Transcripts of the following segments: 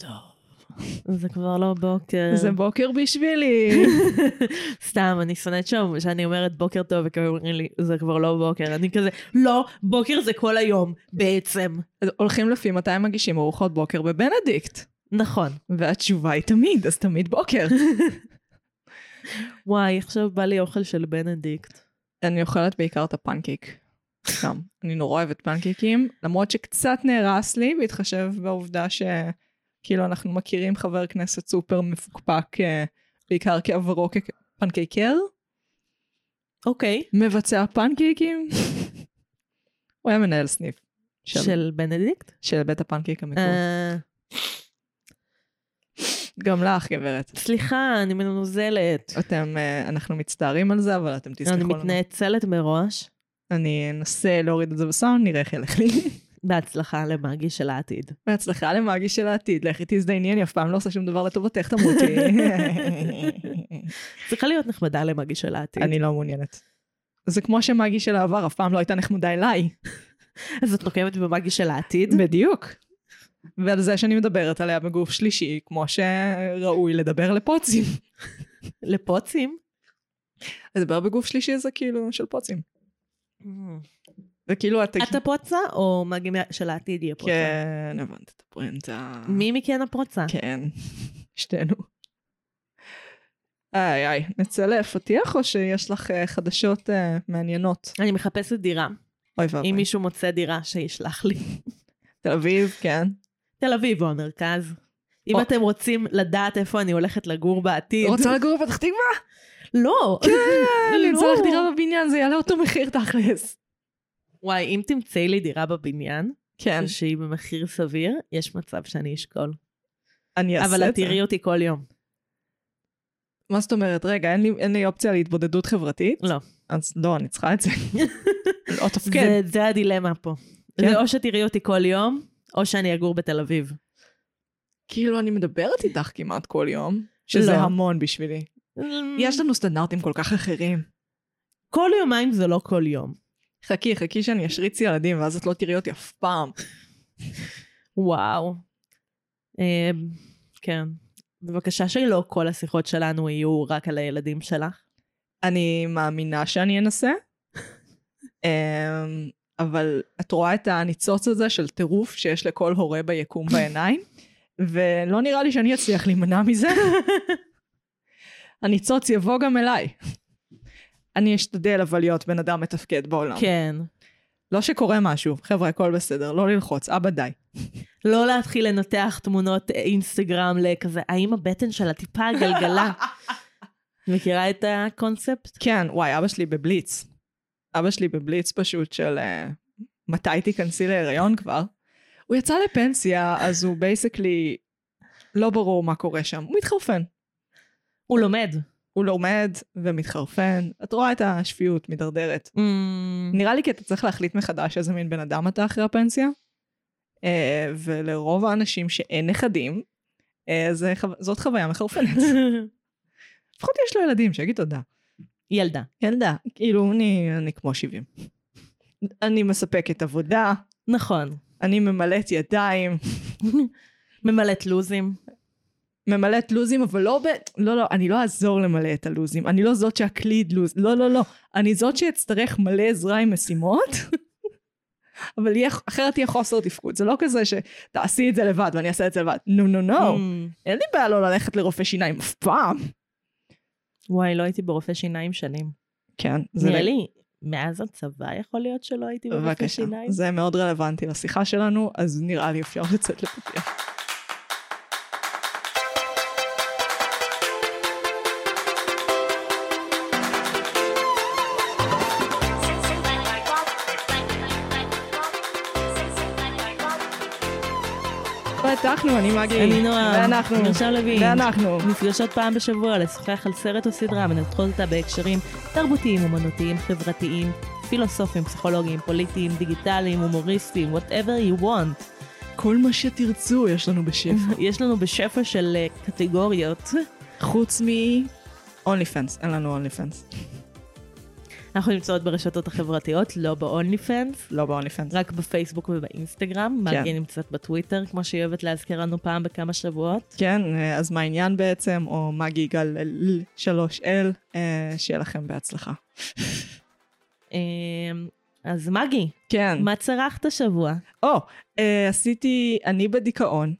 טוב. זה כבר לא בוקר. זה בוקר בשבילי. סתם, אני שונאת שם שאני אומרת בוקר טוב, וכאילו אומרים לי, זה כבר לא בוקר. אני כזה, לא, בוקר זה כל היום, בעצם. הולכים לפי מתי מגישים ארוחות בוקר בבנדיקט. נכון. והתשובה היא תמיד, אז תמיד בוקר. וואי, עכשיו בא לי אוכל של בנדיקט. אני אוכלת בעיקר את הפנקייק. סתם. אני נורא אוהבת פנקייקים, למרות שקצת נהרס לי, בהתחשב בעובדה שכאילו אנחנו מכירים חבר כנסת סופר מפוקפק, אה, בעיקר כעברו כפנקייקר, אוקיי. מבצע פנקייקים. הוא היה מנהל סניף. של, של בנדיקט? של בית הפנקייק המקורי. אה, גם לך, גברת. סליחה, אני מנוזלת. אתם, אה, אנחנו מצטערים על זה, אבל אתם תסלחו אני לנו. מתנצלת מראש. אני אנסה להוריד את זה בסאונד, נראה איך ילך לי. בהצלחה למאגי של העתיד. בהצלחה למאגי של העתיד, לכי תזדייני, אני אף פעם לא עושה שום דבר לטובתך, תמותי. צריכה להיות נחמדה למאגי של העתיד. אני לא מעוניינת. זה כמו שמאגי של העבר אף פעם לא הייתה נחמדה אליי. אז את נוקמת במאגי של העתיד? בדיוק. ועל זה שאני מדברת עליה בגוף שלישי, כמו שראוי לדבר לפוצים. לפוצים? לדבר בגוף שלישי זה כאילו של פוצים. זה כאילו את... את הפוצה או מאגי של העתיד היא הפוצה? כן, הבנת את הפואנטה. מי מכן הפוצה? כן, שתינו. איי איי, נצא לפתיח או שיש לך אה, חדשות אה, מעניינות? אני מחפשת דירה. אוי ואבוי. אם מישהו מוצא דירה, שישלח לי. תל אביב, כן. תל אביב או המרכז. אם או- אתם רוצים לדעת איפה אני הולכת לגור בעתיד. רוצה לגור בפתח תקווה? לא. כן, אני אמצא לא. דירה בבניין, זה יעלה אותו מחיר תכלס. וואי, אם תמצאי לי דירה בבניין, כן, שהיא במחיר סביר, יש מצב שאני אשקול. אני אעשה אבל את את זה. תראי אותי כל יום. מה זאת אומרת? רגע, אין לי- אין לי אופציה להתבודדות חברתית? לא. אז לא, אני צריכה את זה. לא תפקד. זה- זה הדילמה פה. כן. זה או שתראי אותי כל יום, או שאני אגור בתל אביב. כאילו, אני מדברת איתך כמעט כל יום, שזה לא. המון בשבילי. יש לנו סטנדרטים כל כך אחרים. כל יומיים זה לא כל יום. חכי, חכי שאני אשריץ ילדים, ואז את לא תראי אותי אף פעם. וואו. אה, כן. בבקשה שלא כל השיחות שלנו יהיו רק על הילדים שלך. אני מאמינה שאני אנסה, אמ, אבל את רואה את הניצוץ הזה של טירוף שיש לכל הורה ביקום בעיניים, ולא נראה לי שאני אצליח להימנע מזה. הניצוץ יבוא גם אליי. אני אשתדל אבל להיות בן אדם מתפקד בעולם. כן. לא שקורה משהו, חבר'ה, הכל בסדר, לא ללחוץ, אבא די. לא להתחיל לנתח תמונות אינסטגרם לכזה, האם הבטן שלה טיפה גלגלה? מכירה את הקונספט? כן, וואי, אבא שלי בבליץ. אבא שלי בבליץ פשוט של uh, מתי תיכנסי להיריון כבר. הוא יצא לפנסיה, אז הוא בייסקלי, לא ברור מה קורה שם. הוא מתחרפן. הוא לומד. הוא לומד ומתחרפן. את רואה את השפיות מידרדרת. Mm, נראה לי כי אתה צריך להחליט מחדש איזה מין בן אדם אתה אחרי הפנסיה. Uh, ולרוב האנשים שאין נכדים, uh, זה, זאת חוויה מחרפנת. לפחות יש לו ילדים, שיגיד תודה. ילדה. ילדה, כאילו, אני, אני כמו 70. אני מספקת עבודה, נכון. אני ממלאת ידיים, ממלאת לוזים. ממלאת לוזים, אבל לא ב... לא, לא, אני לא אעזור למלא את הלוזים. אני לא זאת שאקליד לוז. לא, לא, לא. אני זאת שאצטרך מלא עזרה עם משימות, אבל יהיה, אחרת יהיה חוסר תפקוד. זה לא כזה שתעשי את זה לבד ואני אעשה את זה לבד. נו, נו, נו. Mm. אין לי בעיה לא ללכת לרופא שיניים אף פעם. וואי, לא הייתי ברופא שיניים שנים. כן, זה... נראה לי, מאז הצבא יכול להיות שלא הייתי ברופא בבקשה. שיניים. זה מאוד רלוונטי לשיחה שלנו, אז נראה לי אפשר לצאת לפתיח. פתחנו, אני מגי. אני נועה. ואנחנו. מרשם לוין. ואנחנו. נפגשות פעם בשבוע לשוחח על סרט או סדרה, מנתחות אותה בהקשרים תרבותיים, אומנותיים, חברתיים, פילוסופיים, פסיכולוגיים, פוליטיים, דיגיטליים, הומוריסטיים, whatever you want. כל מה שתרצו יש לנו בשפע. יש לנו בשפע של אה, קטגוריות. חוץ מ... אונלי פנס, אין לנו אונלי פנס. אנחנו נמצאות ברשתות החברתיות, לא ב-only fans, לא ב-only fans. רק בפייסבוק ובאינסטגרם. כן. מגי נמצאת בטוויטר, כמו שהיא אוהבת להזכיר לנו פעם בכמה שבועות. כן, אה, אז מה העניין בעצם, או מגי יגאל 3L, אה, שיהיה לכם בהצלחה. אמ, אז מגי, כן. מה צרכת השבוע? או, אה, עשיתי, אני בדיכאון.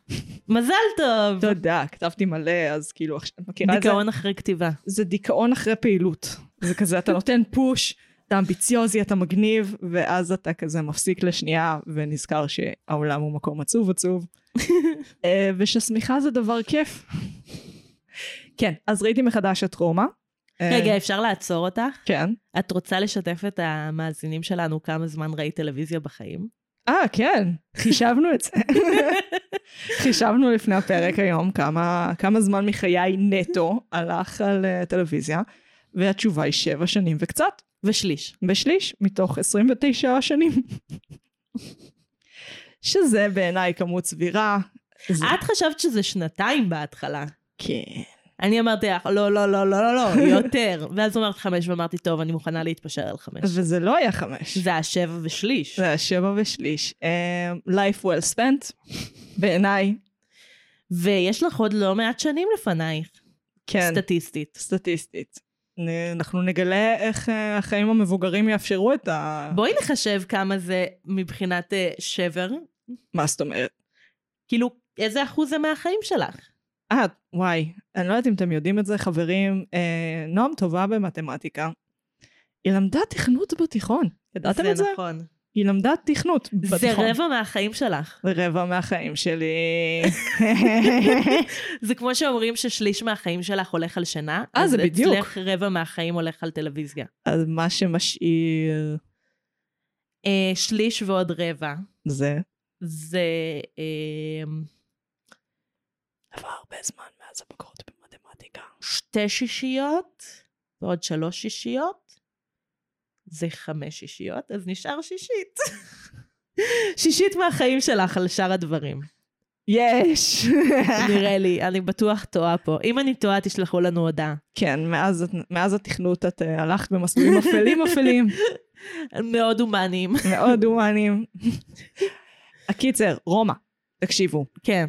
מזל טוב! תודה, כתבתי מלא, אז כאילו, את מכירה את זה? דיכאון אחרי כתיבה. זה דיכאון אחרי פעילות. זה כזה, אתה נותן פוש, אתה אמביציוזי, אתה מגניב, ואז אתה כזה מפסיק לשנייה ונזכר שהעולם הוא מקום עצוב עצוב, אה, וששמיכה זה דבר כיף. כן, אז ראיתי מחדש את רומא. אה, רגע, אפשר לעצור אותך? כן. את רוצה לשתף את המאזינים שלנו כמה זמן ראית טלוויזיה בחיים? אה, כן, חישבנו את זה. חישבנו לפני הפרק היום כמה, כמה זמן מחיי נטו הלך על uh, טלוויזיה, והתשובה היא שבע שנים וקצת, ושליש. בשליש מתוך 29 שנים. שזה בעיניי כמות סבירה. זה... את חשבת שזה שנתיים בהתחלה. כן. אני אמרתי לך, לא, לא, לא, לא, לא, לא, יותר. ואז אמרת חמש, ואמרתי, טוב, אני מוכנה להתפשר על חמש. וזה לא היה חמש. זה היה שבע ושליש. זה היה שבע ושליש. Um, life well spent, בעיניי. ויש לך עוד לא מעט שנים לפנייך, כן. סטטיסטית. סטטיסטית. אנחנו נגלה איך אה, החיים המבוגרים יאפשרו את ה... בואי נחשב כמה זה מבחינת אה, שבר. מה זאת אומרת? כאילו, איזה אחוז זה מהחיים שלך? אה, וואי, אני לא יודעת אם אתם יודעים את זה, חברים. אה, נועם טובה במתמטיקה. היא למדה תכנות בתיכון. ידעתם את זה? זה נכון. היא למדה תכנות זה בתיכון. רבע מהחיים שלך. זה רבע מהחיים שלי. זה כמו שאומרים ששליש מהחיים שלך הולך על שינה. אה, אז זה בדיוק. אצלך רבע מהחיים הולך על טלוויזיה. אז מה שמשאיר אה, שליש ועוד רבע. זה... זה... אה, עבר הרבה זמן מאז הבגרות במתמטיקה. שתי שישיות ועוד שלוש שישיות. זה חמש שישיות, אז נשאר שישית. שישית מהחיים שלך על שאר הדברים. יש! נראה לי, אני בטוח טועה פה. אם אני טועה, תשלחו לנו הודעה. כן, מאז, מאז התכנות את אה, הלכת במסלולים אפלים אפלים. מאוד הומניים. מאוד הומניים. הקיצר, רומא, תקשיבו, כן.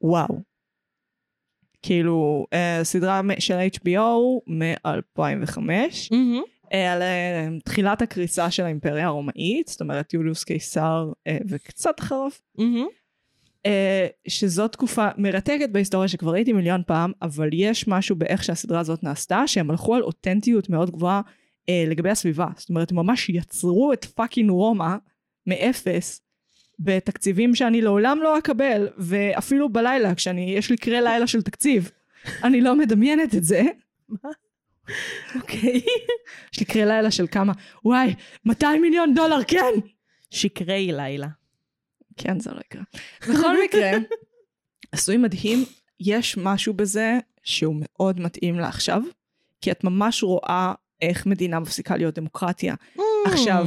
וואו. כאילו, אה, סדרה של HBO מ-2005, מהמם. אה, על אה, תחילת הקריסה של האימפריה הרומאית, זאת אומרת יוליוס קיסר אה, וקצת אחריו. אה, שזו תקופה מרתקת בהיסטוריה שכבר ראיתי מיליון פעם, אבל יש משהו באיך שהסדרה הזאת נעשתה, שהם הלכו על אותנטיות מאוד גבוהה לגבי הסביבה. זאת אומרת, הם ממש יצרו את fucking רומא מאפס, בתקציבים שאני לעולם לא אקבל, ואפילו בלילה, כשאני, יש לי קרי לילה של תקציב, אני לא מדמיינת את זה. אוקיי. יש לי קרי לילה של כמה, וואי, 200 מיליון דולר, כן! שקרי לילה. כן, זה לא יקרה. בכל מקרה, עשוי מדהים, יש משהו בזה שהוא מאוד מתאים לעכשיו, כי את ממש רואה איך מדינה מפסיקה להיות דמוקרטיה. עכשיו,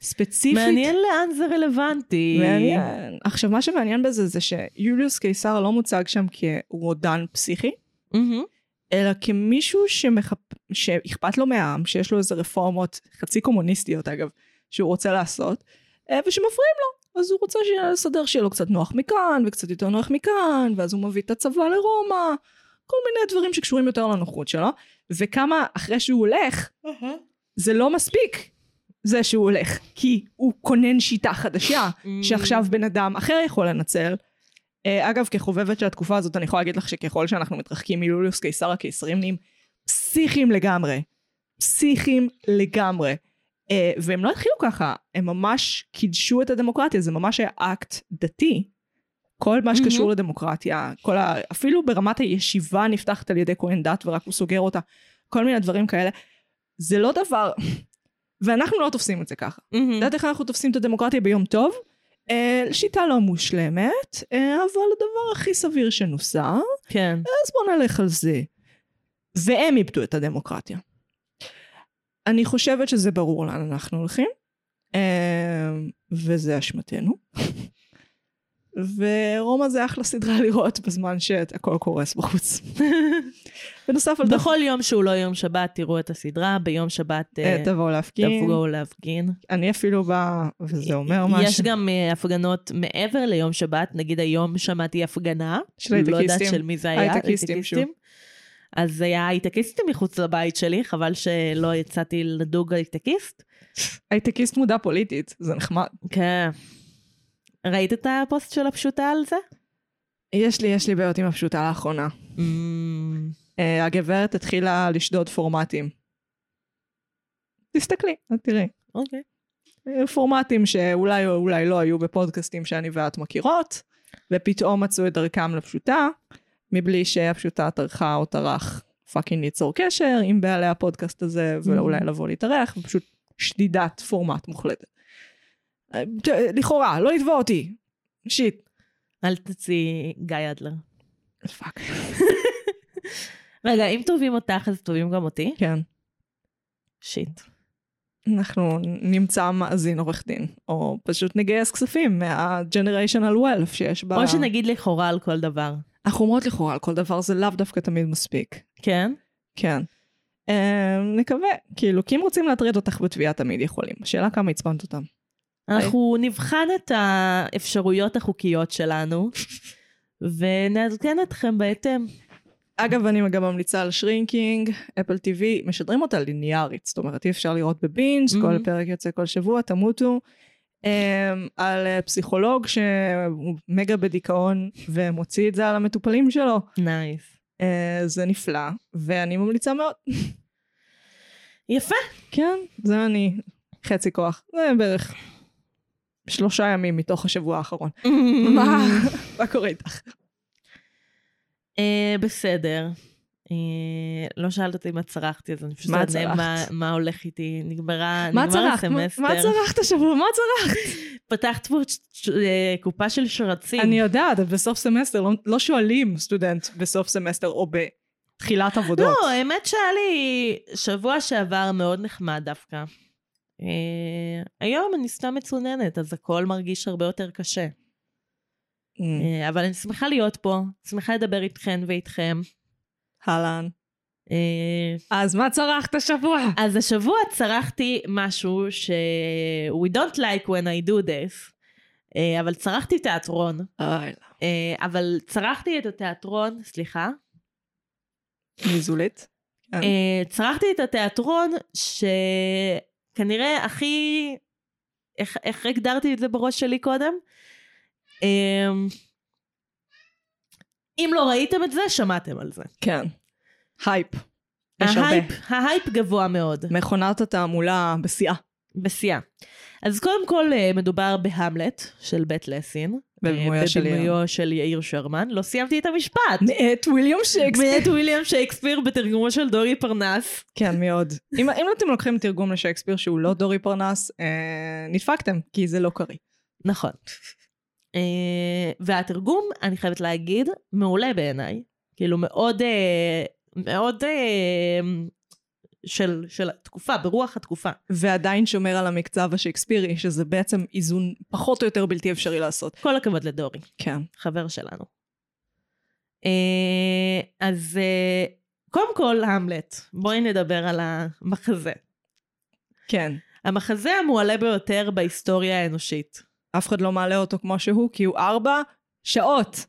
ספציפית... מעניין לאן זה רלוונטי. מעניין. עכשיו, מה שמעניין בזה זה שיוליוס קיסר לא מוצג שם כרודן פסיכי, מהמם. אלא כמישהו שמחפ... שאכפת לו מהעם, שיש לו איזה רפורמות חצי קומוניסטיות אגב, שהוא רוצה לעשות, אה, ושמפריעים לו. אז הוא רוצה לסדר שיהיה לו קצת נוח מכאן, וקצת יותר נוח מכאן, ואז הוא מביא את הצבא לרומא, כל מיני דברים שקשורים יותר לנוחות שלו, וכמה אחרי שהוא הולך, זה לא מספיק, זה שהוא הולך, כי הוא כונן שיטה חדשה, שעכשיו בן אדם אחר יכול לנצל. אה, אגב, כחובבת של התקופה הזאת, אני יכולה להגיד לך שככל שאנחנו מתרחקים מיוליוס קיסר, הקיסרים נהיים פסיכיים לגמרי. פסיכיים לגמרי. אה, והם לא התחילו ככה, הם ממש קידשו את הדמוקרטיה, זה ממש היה אקט דתי. כל מה שקשור מהמם. לדמוקרטיה, כל ה... אפילו ברמת הישיבה נפתחת על ידי כהן דת ורק הוא סוגר אותה, כל מיני דברים כאלה. זה לא דבר... ואנחנו לא תופסים את זה ככה. מהמם. את יודעת איך אנחנו תופסים את הדמוקרטיה ביום טוב? אה, שיטה לא מושלמת, אה, אבל הדבר הכי סביר שנוסע, כן. אז בוא נלך על זה. והם איבדו את הדמוקרטיה. אני חושבת שזה ברור לאן אנחנו הולכים, אה, וזה אשמתנו. ורומא זה אחלה סדרה לראות בזמן שהכל קורס בחוץ. בנוסף על בכל יום שהוא לא יום שבת, תראו את הסדרה, ביום שבת אה, אה, תבואו להפגין. תבואו להפגין. אני אפילו באה, וזה אומר משהו. יש גם אה, הפגנות מעבר ליום שבת, נגיד היום שמעתי הפגנה, של לא יודעת הייטקיסטים. של מי זה היה, הייטקיסטים, שוב. אז היה הייטקיסטים מחוץ לבית שלי, חבל שלא יצאתי לדוג הייטקיסט. הייטקיסט מודע פוליטית, זה נחמד. כן. ראית את הפוסט של הפשוטה על זה? יש לי, יש לי בעיות עם הפשוטה לאחרונה. Mm, אה, הגברת התחילה לשדוד פורמטים. תסתכלי, את תראי. אוקיי. אה, פורמטים שאולי או אולי לא היו בפודקאסטים שאני ואת מכירות, ופתאום מצאו את דרכם לפשוטה, מבלי שהפשוטה טרחה או טרח fucking ליצור קשר עם בעלי הפודקאסט הזה, ואולי לבוא להתארח, ופשוט שדידת פורמט מוחלטת. לכאורה, לא לתבוע אותי. shit. אל תצאי גיא אדלר. fuck. רגע, אם תובעים אותך, אז תובעים גם אותי? כן. shit. אנחנו נמצא מאזין עורך דין, או פשוט נגייס כספים מה- generational wealth שיש ב... או שנגיד לכאורה על כל דבר. אנחנו אומרות לכאורה על כל דבר, זה לאו דווקא תמיד מספיק. כן? כן. אה, נקווה, כאילו, כי אם רוצים להטריד אותך בתביעה תמיד יכולים. השאלה כמה עצבנת אותם. אנחנו נבחן את האפשרויות החוקיות שלנו, ונעדכן אתכם בהתאם. אגב, אני גם ממליצה על Shrinking, Apple TV, משדרים אותה ליניארית, זאת אומרת, אי אפשר לראות ב binge, Mhm. כל פרק יוצא כל שבוע, תמותו. אה, על אה, פסיכולוג שהוא מגה בדיכאון ומוציא את זה על המטופלים שלו. nice. אה, זה נפלא, ואני ממליצה מאוד. יפה. כן, זה אני, חצי כוח. זה בערך שלושה ימים מתוך השבוע האחרון. מה? מה קורה איתך? אה, בסדר. אה, לא שאלת אותי מה צרכתי, אז אני פשוט צרכת? מה- הולך איתי. נגמרה, נגמר הסמסטר. מה צרכת השבוע? מה צרכת? פתחת פה אה, קופה של שרצים. אני יודעת, בסוף סמסטר לא- לא שואלים סטודנט בסוף סמסטר או בתחילת עבודות. לא, האמת שהיה לי שבוע שעבר מאוד נחמד דווקא. אה, היום אני סתם מצוננת, אז הכל מרגיש הרבה יותר קשה. Mm, אה, אבל אני שמחה להיות פה, שמחה לדבר איתכן ואיתכם. אהלן. אה, אז מה צרכת השבוע? אז השבוע צרכתי משהו ש... We don't like when I do this, אה, אבל צרכתי תיאטרון. אוי, לא. אה, אבל צרכתי את התיאטרון, סליחה, ניזולית. כן. אה, צרכתי את התיאטרון שכנראה הכי... איך, איך הגדרתי את זה בראש שלי קודם? אה, אם לא ראיתם את זה, שמעתם על זה. כן. הייפ. יש הרבה. ה hype, ה hype גבוה מאוד, מכונת התעמולה בשיאה. בשיאה. אז קודם כל אה, מדובר בהמלט של בית לסין. אה, של יאיר. בבימויו של יאיר שרמן. לא סיימתי את המשפט. מאת וויליאם שייקספיר. מאת וויליאם שייקספיר בתרגומו של דורי פרנס. כן, מאוד. אם, אם אתם לוקחים תרגום לשייקספיר שהוא לא דורי פרנס, אה, נדפקתם, כי זה לא קריא. נכון. אה, והתרגום, אני חייבת להגיד, מעולה בעיניי. כאילו מאוד, אה, מאוד אה, של, של התקופה, ברוח התקופה. ועדיין שומר על המקצב השייקספירי, שזה בעצם איזון פחות או יותר בלתי אפשרי לעשות. כל הכבוד לדורי, כן. חבר שלנו. אה, אז אה, קודם כל, המלט. בואי נדבר על המחזה. כן. המחזה המועלה ביותר בהיסטוריה האנושית. אף אחד לא מעלה אותו כמו שהוא, כי הוא ארבע שעות.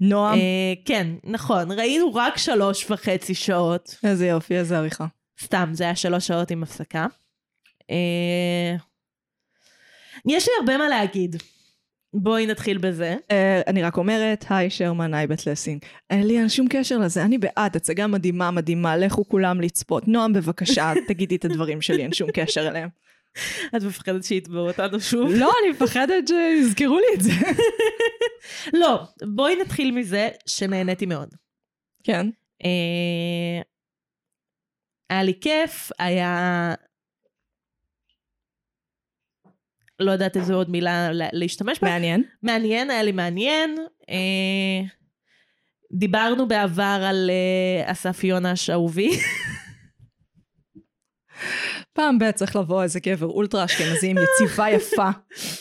נועם, אה, כן, נכון, ראינו רק שלוש וחצי שעות. איזה יופי, איזה עריכה. סתם, זה היה שלוש שעות עם הפסקה. אה, יש לי הרבה מה להגיד. בואי נתחיל בזה. אה, אני רק אומרת, היי שרמן, היי בית לסינג. אין לי שום קשר לזה, אני בעד, הצגה מדהימה, מדהימה, לכו כולם לצפות. נועם, בבקשה, תגידי את הדברים שלי, אין שום קשר אליהם. את מפחדת שיתבעו אותנו שוב? לא, אני מפחדת שיזכרו לי את זה. לא, בואי נתחיל מזה שנהניתי מאוד. כן. אה, היה לי כיף, היה... לא יודעת איזו עוד מילה לה- להשתמש בה. מעניין. מעניין, היה לי מעניין. אה, דיברנו בעבר על אה, אסף יונש אהובי. פעם ב' צריך לבוא איזה גבר אולטרה אשכנזי עם יציבה יפה,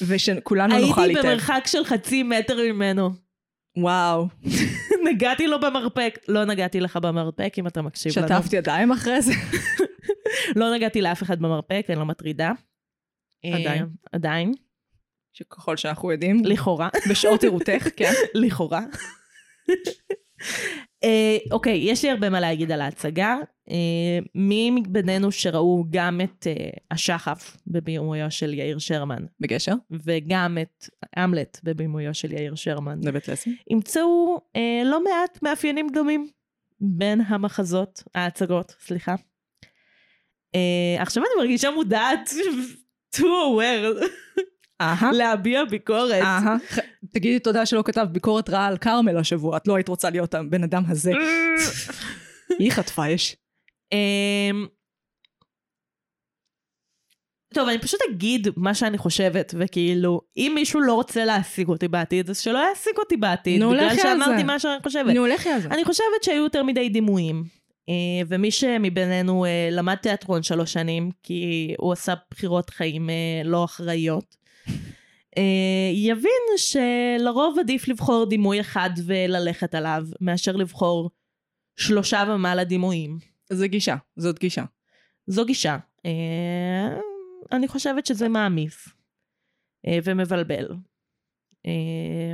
ושכולנו נוכל הייתי להתאהב. במרחק של חצי מטר ממנו. וואו. נגעתי לו במרפק. לא נגעתי לך במרפק, אם אתה מקשיב לנו. שטפתי ידיים אחרי זה. לא נגעתי לאף אחד במרפק, אני לא מטרידה. עדיין. אה, עדיין, שככל שאנחנו יודעים, לכאורה. בשעות עירותך, כן. לכאורה. אה, אוקיי, יש לי הרבה מה להגיד על ההצגה. אה, מי מבינינו שראו גם את אה, השחף בבימויו של יאיר שרמן, בגשר? וגם את המלט בבימויו של יאיר שרמן, לבית לסין. ימצאו אה, לא מעט מאפיינים דומים בין המחזות, ההצגות, סליחה. אה, עכשיו אני מרגישה מודעת, too aware. להביע ביקורת. תגידי תודה שלא כתבת ביקורת רעה על כרמל השבוע, את לא היית רוצה להיות הבן אדם הזה. היא חטפה אש. אמ, טוב, אני פשוט אגיד מה שאני חושבת, וכאילו, אם מישהו לא רוצה להעסיק אותי בעתיד, אז שלא יעסיק אותי בעתיד, נו, בגלל לכי על שאמרתי. מה שאני חושבת. נו, לכי על זה. אני חושבת שהיו יותר מדי דימויים. אה, ומי שמבינינו אה, למד תיאטרון שלוש שנים, כי הוא עשה בחירות חיים אה, לא אחראיות, יבין שלרוב עדיף לבחור דימוי אחד וללכת עליו, מאשר לבחור שלושה ומעלה דימויים. זה גישה, זאת גישה. זו גישה. אה, אני חושבת שזה מעמיס אה, ומבלבל. אה,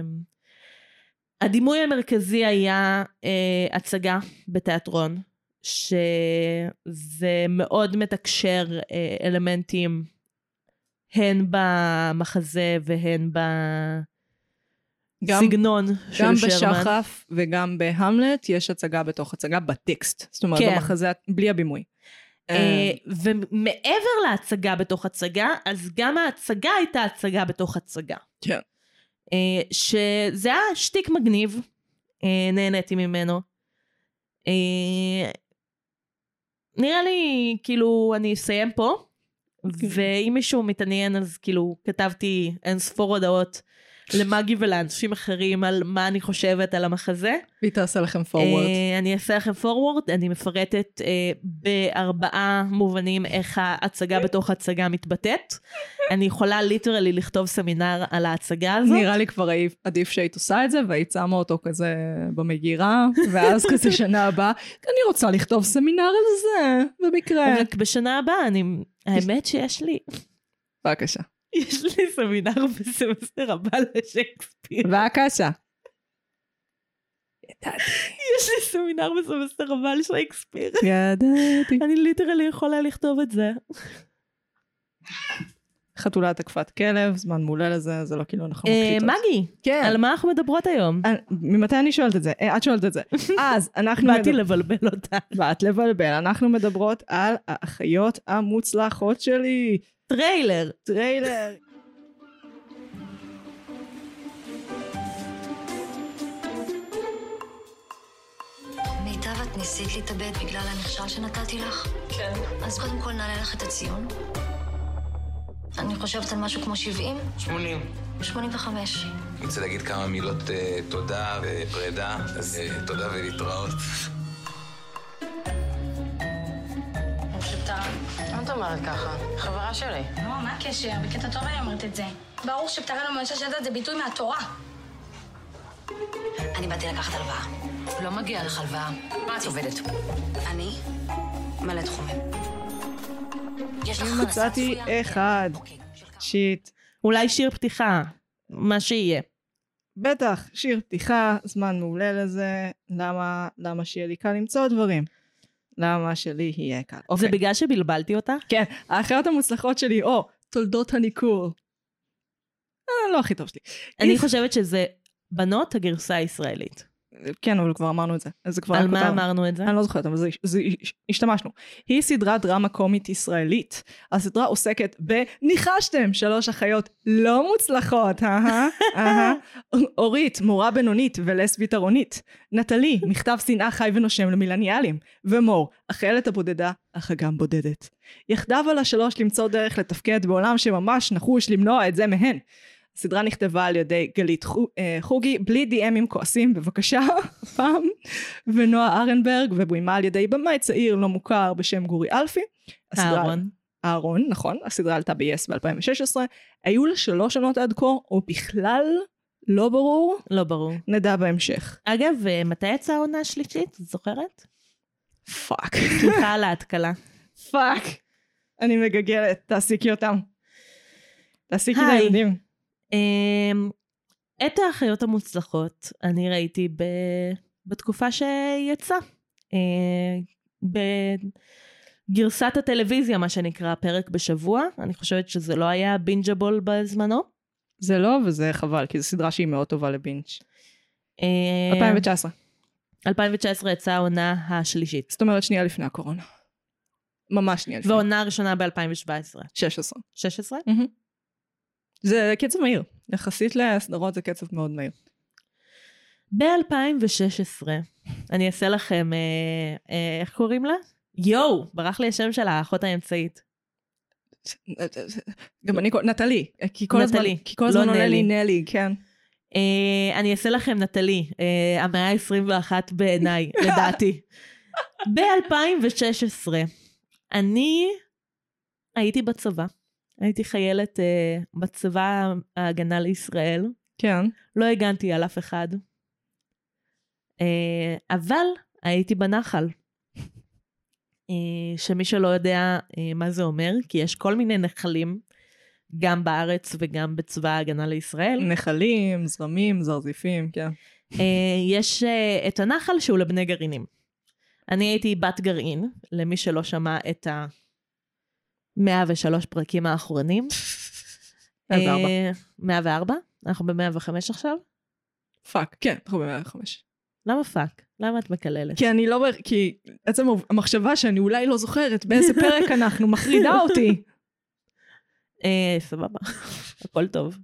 הדימוי המרכזי היה אה, הצגה בתיאטרון, שזה מאוד מתקשר אה, אלמנטים הן במחזה והן גם- בסגנון של גם שרמן. בשחף וגם בהמלט יש הצגה בתוך הצגה בטקסט. זאת אומרת, כן. במחזה, בלי הבימוי. אה, ומעבר להצגה בתוך הצגה, אז גם ההצגה הייתה הצגה בתוך הצגה. כן. אה, שזה היה שטיק מגניב, אה, נהניתי ממנו. אה, נראה לי, כאילו, אני אסיים פה, ואם מישהו מתעניין, אז כאילו, כתבתי אין ספור הודעות למאגי ולאנשים אחרים על מה אני חושבת על המחזה. והיא תעשה לכם forward. אה, אני אעשה לכם forward, אני מפרטת אה, בארבעה מובנים איך ההצגה בתוך הצגה מתבטאת. אני יכולה literally לכתוב סמינר על ההצגה הזאת. נראה לי כבר עדיף שהיית עושה את זה, והיית שמה אותו כזה במגירה, ואז כזה שנה הבאה, אני רוצה לכתוב סמינר על זה, במקרה. רק בשנה הבאה, אני... האמת שיש לי, בבקשה. יש לי סמינר בסמסטר הבא לשייקספיר. בבקשה. יש לי סמינר בסמסטר הבא לשייקספיר. ידעתי. אני literally יכולה לכתוב את זה. חתולה תוקפת כלב, זמן מעולה לזה, זה לא כאילו אנחנו אה, מקליטות. מגי, כן. על מה אנחנו מדברות היום? אה, ממתי אני שואלת את זה? אה, את שואלת את זה. אז אנחנו... באתי לבלבל אותה. באת לבלבל, אנחנו מדברות על האחיות המוצלחות שלי. טריילר. טריילר. מיטב, את ניסית להתאבד בגלל הנכשל שנתתי לך? כן. אז קודם כל נעלה לך את הציון. אני חושבת על משהו כמו 70, 80. 85. אני רוצה להגיד כמה מילות אה, תודה ופרידה, אז אה, תודה ולהתראות. מה את אומרת ככה? חברה שלי. לא, מה הקשר? בקטע טוב אני אומרת את זה. ברור שפטרה למועצה שדת זה ביטוי מהתורה. אני באתי לקחת הלוואה. לא מגיע לך הלוואה. מה את עובדת? אני מלא תחומים. יש לך הכנסה מצאתי צפויה? אחד. אוקיי. שיט. אולי שיר פתיחה. מה שיהיה. בטח, שיר פתיחה, זמן מעולה לזה. למה, למה שיהיה לי קל למצוא דברים? למה שלי יהיה קל? זה אוקיי. בגלל שבלבלתי אותך? כן, האחיות המוצלחות שלי, או, תולדות הניכור. אה, לא הכי טוב שלי. אני חושבת שזה בנות הגרסה הישראלית. כן, אבל כבר אמרנו את זה. אז זה כבר על מה כותר. אמרנו את זה? אני לא זוכרת, אבל זה, זה, השתמשנו. היא סדרת דרמה קומית ישראלית. הסדרה עוסקת בניחשתם, שלוש אחיות לא מוצלחות, אהה, אהה. אורית, מורה בינונית ולסבית ארונית. נטלי, מכתב שנאה חי ונושם למילניאלים. ומור, החיילת הבודדה, אך אגם בודדת. יחדיו על השלוש למצוא דרך לתפקד בעולם שממש נחוש למנוע את זה מהן. הסדרה נכתבה על ידי גלית אה, חוגי, בלי די.אמים כועסים, בבקשה, פעם, ונועה ארנברג, ובוימה על ידי במאי צעיר לא מוכר בשם גורי אלפי. אהרון. אהרון, נכון, הסדרה עלתה ב-yes ב-2016, היו לה שלוש עונות עד כה, או בכלל לא ברור, לא ברור. נדע בהמשך. אגב, אה, מתי יצאה העונה השלישית? זוכרת? fuck. סליחה על ההתקלה. fuck. אני מגגלת, תעסיקי אותם. תעסיקי את. הילדים. אמ, את האחיות המוצלחות אני ראיתי ב... בתקופה שיצא. אה, בגרסת הטלוויזיה, מה שנקרא, פרק בשבוע. אני חושבת שזה לא היה bingeable בזמנו. זה לא, וזה חבל, כי זו סדרה שהיא מאוד טובה לבינץ'. אה, 2019. 2019 יצאה העונה השלישית. זאת אומרת שנייה לפני הקורונה. ממש שנייה לפני. והעונה הראשונה ב-2017. 16. 16? זה קצב מהיר. יחסית לסדרות זה קצב מאוד מהיר. ב-2016, אני אעשה לכם, אה, אה, איך קוראים לה? יואו, ברח לי השם של האחות האמצעית. גם אני, נטלי. כי כל הזמן, נטלי, כי כל לא הזמן עולה לי נלי. נלי, כן. אה, אני אעשה לכם נטלי, אה, המאה ה-21 בעיניי, לדעתי. ב-2016, אני הייתי בצבא. הייתי חיילת אה, בצבא ההגנה לישראל. כן. לא הגנתי על אף אחד. אה, אבל הייתי בנחל. אה, שמי שלא יודע אה, מה זה אומר, כי יש כל מיני נחלים, גם בארץ וגם בצבא ההגנה לישראל. נחלים, זרמים, זרזיפים, כן. אה, יש אה, את הנחל שהוא לבני גרעינים. אני הייתי בת גרעין, למי שלא שמע את ה... 103 פרקים האחרונים. 104. אה, 104? אנחנו ב-105 עכשיו? fuck, כן, אנחנו ב-105. למה fuck? למה את מקללת? כי אני לא... כי עצם המחשבה שאני אולי לא זוכרת באיזה פרק אנחנו מחרידה אותי. אה, סבבה, הכל טוב.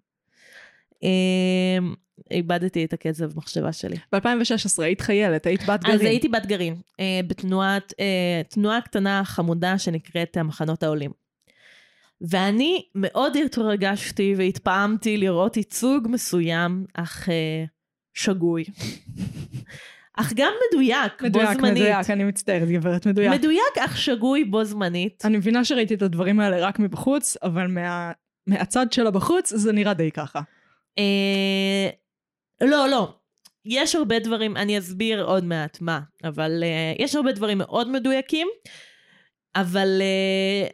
אה, איבדתי את הקצב מחשבה שלי. ב-2016 היית חיילת, היית בת גרעין. אז הייתי בת גרעין, אה, בתנועת, אה, תנועה קטנה חמודה שנקראת המחנות העולים. ואני מאוד התרגשתי והתפעמתי לראות ייצוג מסוים, אך אה, שגוי. אך גם מדויק, מדויק, בו זמנית. מדויק, אני מצטערת, גברת, מדויק. מדויק אך שגוי בו זמנית. אני מבינה שראיתי את הדברים האלה רק מבחוץ, אבל מה... מהצד שלה בחוץ זה נראה די ככה. אה, לא, לא. יש הרבה דברים, אני אסביר עוד מעט מה, אבל אה, יש הרבה דברים מאוד מדויקים, אבל אה,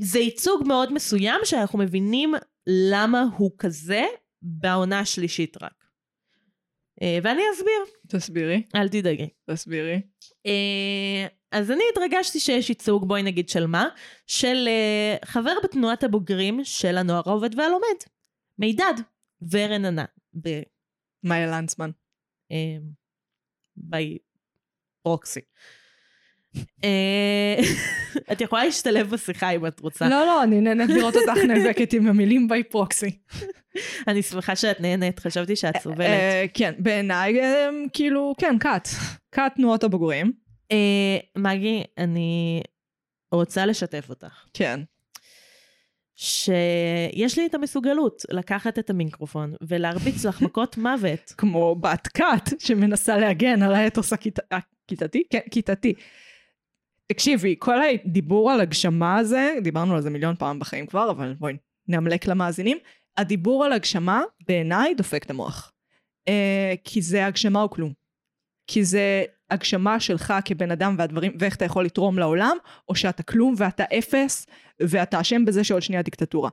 זה ייצוג מאוד מסוים שאנחנו מבינים למה הוא כזה בעונה השלישית רק. אה, ואני אסביר, תסבירי, אל תדאגי. תסבירי. אה, אז אני התרגשתי שיש ייצוג, בואי נגיד של מה? של אה, חבר בתנועת הבוגרים של הנוער העובד והלומד. מידד ורננה. ב... מאיה לנצמן. אה, בי פרוקסי. אה, את יכולה להשתלב בשיחה אם את רוצה. לא, לא, אני נהנית לראות אותך נאבקת עם המילים ביי פרוקסי. אני שמחה שאת נהנית, חשבתי שאת סובלת. אה, כן, בעיניי, אה, כאילו, כן, כת. כת תנועות הבוגרים. אה, מגי, אני רוצה לשתף אותך. כן. שיש לי את המסוגלות לקחת את המיקרופון ולהרביץ לך מכות מוות. כמו בת כת שמנסה להגן על האתוס הכית- הכיתתי? כן, כיתתי. תקשיבי, כל הדיבור על הגשמה הזה, דיברנו על זה מיליון פעם בחיים כבר, אבל בואי נאמלק למאזינים. הדיבור על הגשמה בעיניי דופק את המוח. אה, כי זה הגשמה או כלום. כי זה הגשמה שלך כבן אדם והדברים, ואיך אתה יכול לתרום לעולם, או שאתה כלום ואתה אפס, ואתה אשם בזה שעוד שנייה דיקטטורה.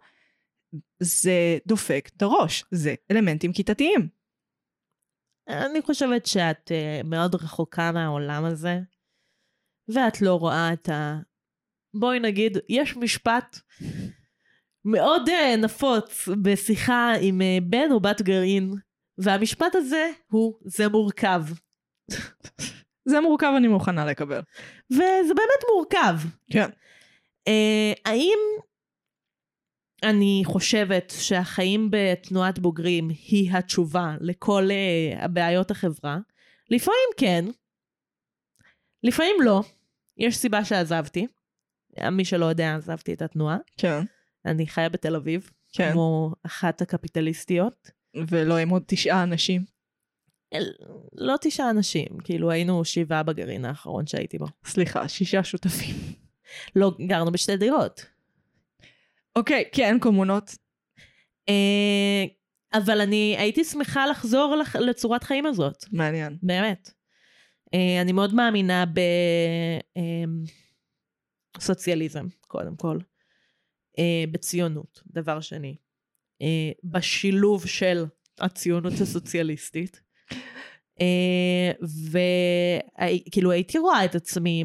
זה דופק את הראש, זה אלמנטים כיתתיים. אני חושבת שאת uh, מאוד רחוקה מהעולם הזה, ואת לא רואה את ה... בואי נגיד, יש משפט מאוד uh, נפוץ בשיחה עם uh, בן או בת גרעין, והמשפט הזה הוא, זה מורכב. זה מורכב, אני מוכנה לקבל. וזה באמת מורכב. כן. Uh, האם אני חושבת שהחיים בתנועת בוגרים היא התשובה לכל uh, הבעיות החברה? לפעמים כן, לפעמים לא. יש סיבה שעזבתי. מי שלא יודע, עזבתי את התנועה. כן. אני חיה בתל אביב, כן. כמו אחת הקפיטליסטיות. ולא עם עוד תשעה אנשים. אל- לא תשעה אנשים, כאילו היינו שבעה בגרעין האחרון שהייתי בו. סליחה, שישה שותפים. לא גרנו בשתי דירות. אוקיי, כן, קומונות. אה, אבל אני הייתי שמחה לחזור לח- לצורת חיים הזאת, מעניין. באמת. אה, אני מאוד מאמינה בסוציאליזם, קודם כל. אה, בציונות, דבר שני. אה, בשילוב של הציונות הסוציאליסטית. וכאילו הייתי רואה את עצמי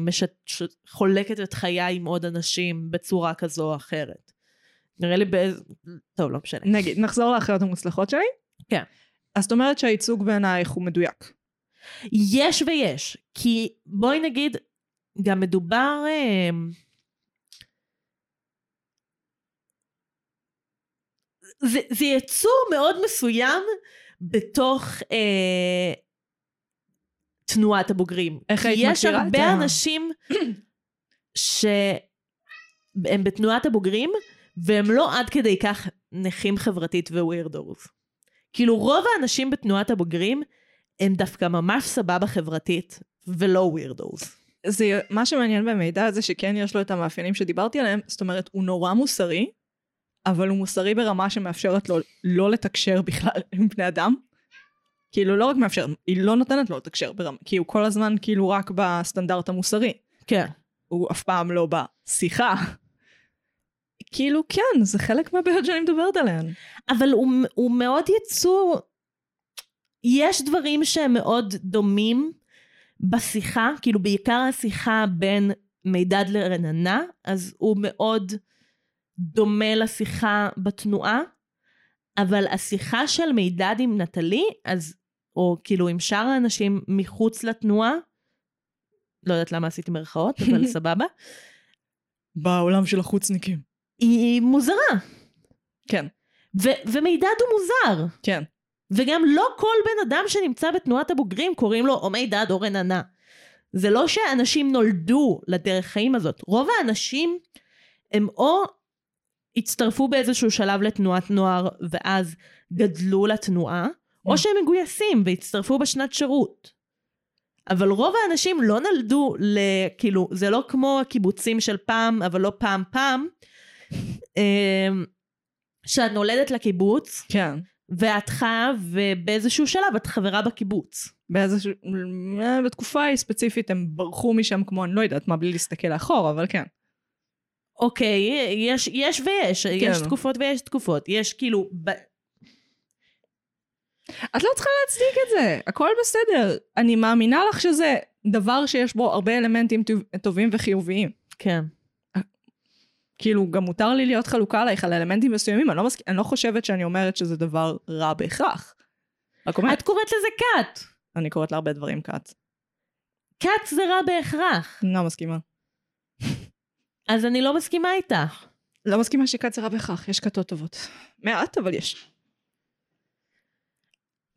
חולקת את חיי עם עוד אנשים בצורה כזו או אחרת. נראה לי באיזה... טוב, לא משנה. נגיד, נחזור לאחיות המוצלחות שלי? כן. אז זאת אומרת שהייצוג בעינייך הוא מדויק. יש ויש, כי בואי נגיד, גם מדובר... אה, זה, זה יצור מאוד מסוים בתוך אה, תנועת הבוגרים. איך היית יש מכירה את הרבה ה- אנשים שהם בתנועת הבוגרים, והם לא עד כדי כך נכים חברתית ווירדורס. כאילו רוב האנשים בתנועת הבוגרים הם דווקא ממש סבבה חברתית, ולא ווירדורס. זה, מה שמעניין במידע זה שכן יש לו את המאפיינים שדיברתי עליהם, זאת אומרת, הוא נורא מוסרי, אבל הוא מוסרי ברמה שמאפשרת לו לא לתקשר בכלל עם בני אדם. כאילו, לא רק מאפשר, היא לא נותנת לו לתקשר ברמה, כי הוא כל הזמן כאילו רק בסטנדרט המוסרי. כן. הוא אף פעם לא בשיחה. כאילו, כן, זה חלק מהבעיות שאני מדברת עליהן. אבל הוא, הוא מאוד יצור... יש דברים שהם מאוד דומים בשיחה, כאילו בעיקר השיחה בין מידד לרננה, אז הוא מאוד דומה לשיחה בתנועה, אבל השיחה של מידד עם נטלי, אז, או כאילו עם שאר האנשים מחוץ לתנועה, לא יודעת למה עשיתי מירכאות, אבל סבבה, בעולם של החוצניקים. היא מוזרה. כן, ו- ומידד הוא מוזר. כן. וגם לא כל בן אדם שנמצא בתנועת הבוגרים קוראים לו או מידד או רננה. זה לא שאנשים נולדו לדרך חיים הזאת. רוב האנשים הם או הצטרפו באיזשהו שלב לתנועת נוער ואז גדלו לתנועה, או שהם מגויסים והצטרפו בשנת שירות. אבל רוב האנשים לא נולדו ל... כאילו, זה לא כמו הקיבוצים של פעם, אבל לא פעם פעם, אמ, שאת נולדת לקיבוץ, כן. ואת חיה, ובאיזשהו שלב את חברה בקיבוץ. באיזשהו... אה, בתקופה ההיא ספציפית הם ברחו משם כמו, אני לא יודעת מה, בלי להסתכל לאחור, אבל כן. אוקיי, יש, יש ויש, יש כן. תקופות ויש תקופות. יש כאילו, ב... את לא צריכה להצדיק את זה, הכל בסדר. אני מאמינה לך שזה דבר שיש בו הרבה אלמנטים טוב- טובים וחיוביים. כן. כאילו, גם מותר לי להיות חלוקה עלייך על אלמנטים מסוימים, אני לא, מסכ... אני לא חושבת שאני אומרת שזה דבר רע בהכרח. רק אומרת, את קוראת לזה כת. אני קוראת להרבה דברים כת. כת זה רע בהכרח. לא מסכימה. אז אני לא מסכימה איתך. לא מסכימה שכת זה רע בהכרח, יש כתות טובות. מעט, אבל יש.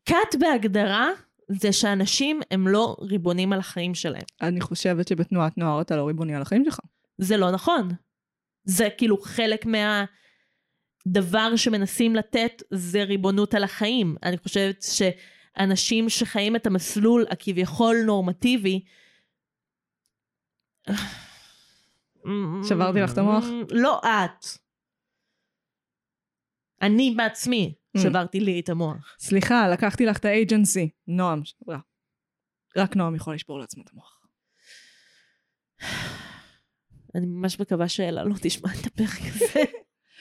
כת בהגדרה זה שאנשים הם לא ריבונים על החיים שלהם. אני חושבת שבתנועת נוער אתה לא ריבוני על החיים שלך. זה לא נכון. זה כאילו חלק מהדבר שמנסים לתת זה ריבונות על החיים. אני חושבת שאנשים שחיים את המסלול הכביכול נורמטיבי... שברתי לך את המוח? לא את. אני בעצמי Mm. שברתי לי את המוח. סליחה, לקחתי לך את האג'נסי. נועם, שברה. רק נועם יכול לשבור לעצמו את המוח. אני ממש מקווה שאלה לא תשמע את הפרק הזה.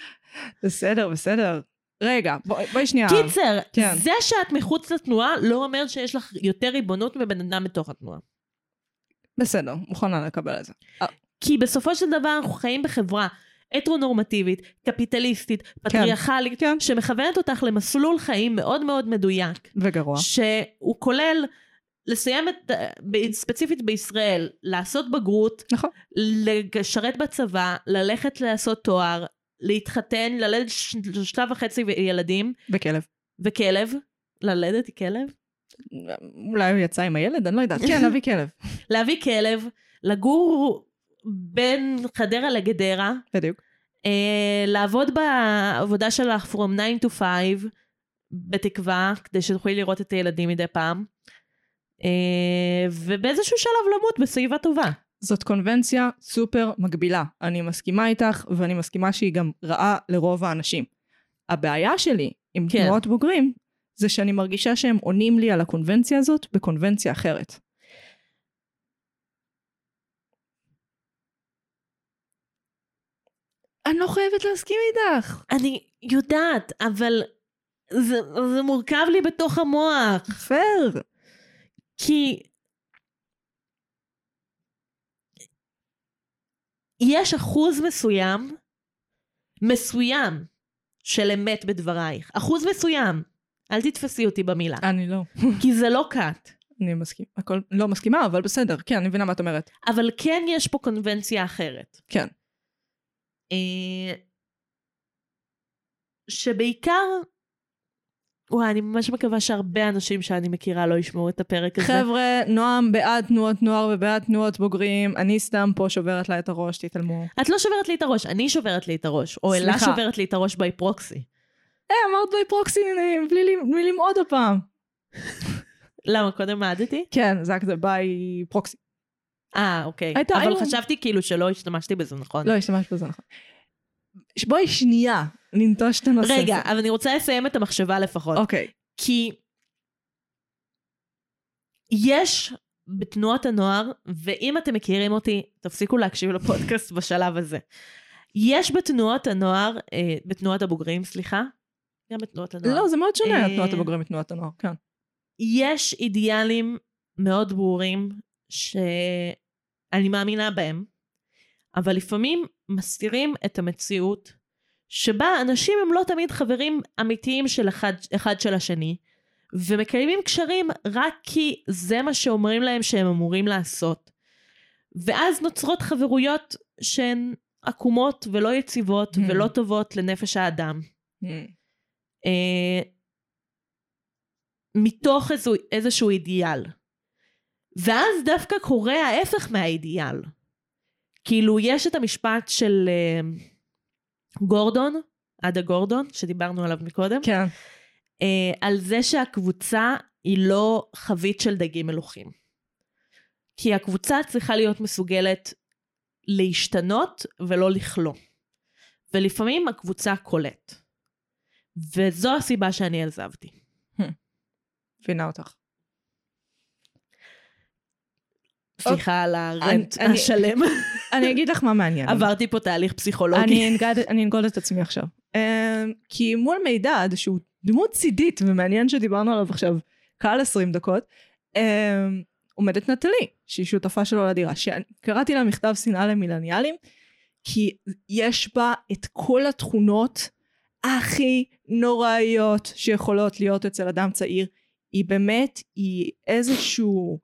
בסדר, בסדר. רגע, בואי בואי שנייה. קיצר, כן. זה שאת מחוץ לתנועה לא אומר שיש לך יותר ריבונות מבן אדם בתוך התנועה. בסדר, מוכנה לקבל את זה. אה, כי בסופו של דבר אנחנו חיים בחברה הטרונורמטיבית, קפיטליסטית, פטריארכלית, כן. שמכוונת אותך למסלול חיים מאוד מאוד מדויק, וגרוע. שהוא כולל לסיים את, ב- ספציפית בישראל, לעשות בגרות, נכון. לשרת בצבא, ללכת לעשות תואר, להתחתן, ללדת ש- שלב וחצי ילדים, וכלב. וכלב, ללדת היא כלב, אולי הוא יצא עם הילד? אני לא יודעת. כן, להביא כלב. להביא כלב, לגור בין חדרה לגדרה, בדיוק. אה, לעבוד בעבודה שלך from 9 to 5, בתקווה, כדי שתוכלי לראות את הילדים מדי פעם, ובאיזשהו שלב למות בסביבה טובה. זאת קונבנציה סופר מגבילה. אני מסכימה איתך, ואני מסכימה שהיא גם רעה לרוב האנשים. הבעיה שלי עם כן. תנועות בוגרים, זה שאני מרגישה שהם עונים לי על הקונבנציה הזאת בקונבנציה אחרת. אני לא חייבת להסכים איתך. אני יודעת, אבל זה, זה מורכב לי בתוך המוח. פייר. כי יש אחוז מסוים, מסוים, של אמת בדברייך. אחוז מסוים. אל תתפסי אותי במילה. אני לא. כי זה לא כת. אני מסכים. הכל לא מסכימה, אבל בסדר. כן, אני מבינה מה את אומרת. אבל כן יש פה קונבנציה אחרת. כן. אה, שבעיקר, וואי, אני ממש מקווה שהרבה אנשים שאני מכירה לא ישמעו את הפרק הזה. חבר'ה, נועם בעד תנועות נוער ובעד תנועות בוגרים, אני סתם פה שוברת לה את הראש, תתעלמו. את לא שוברת לי את הראש, אני שוברת לי את הראש. או אלה. שוברת לי את הראש by proxy. אה, אמרת by proxy בלי בלי למעוד הפעם. למה, קודם מעדתי? כן, זה היה כזה by proxy. אה, אוקיי. אבל חשבתי כאילו שלא השתמשתי בזה נכון. לא השתמשת בזה נכון. בואי שנייה, ננטוש את הנושא. רגע, אבל אני רוצה לסיים את המחשבה לפחות. אוקיי. כי יש בתנועות הנוער, ואם אתם מכירים אותי, תפסיקו להקשיב לפודקאסט בשלב הזה. יש בתנועות הנוער, אה, בתנועת הבוגרים, סליחה, גם בתנועות הנוער. לא, זה מאוד שונה, אה, תנועת הבוגרים מתנועת הנוער, כן. יש אידיאלים מאוד ברורים שאני מאמינה בהם, אבל לפעמים מסתירים את המציאות שבה אנשים הם לא תמיד חברים אמיתיים של אחד, אחד של השני, ומקיימים קשרים רק כי זה מה שאומרים להם שהם אמורים לעשות. ואז נוצרות חברויות שהן עקומות ולא יציבות Hmm. ולא טובות לנפש האדם. אה, מתוך איזו, איזשהו אידיאל. ואז דווקא קורה ההפך מהאידיאל. כאילו, יש את המשפט של אה, גורדון, עדה גורדון, שדיברנו עליו מקודם, כן. אה, על זה שהקבוצה היא לא חבית של דגים מלוכים. כי הקבוצה צריכה להיות מסוגלת להשתנות ולא לכלוא. ולפעמים הקבוצה קולט. וזו הסיבה שאני עזבתי. מבינה אותך. סליחה על הרנט השלם. אני אגיד לך מה מעניין. עברתי פה תהליך פסיכולוגי. אני אנגוד את עצמי עכשיו. Um, כי מול מידד, שהוא דמות צידית, ומעניין שדיברנו עליו עכשיו קהל 20 דקות, um, עומדת נטלי, שהיא שותפה שלו לדירה, שקראתי לה מכתב שנאה למילניאלים, כי יש בה את כל התכונות הכי נוראיות שיכולות להיות אצל אדם צעיר. היא באמת, היא איזשהו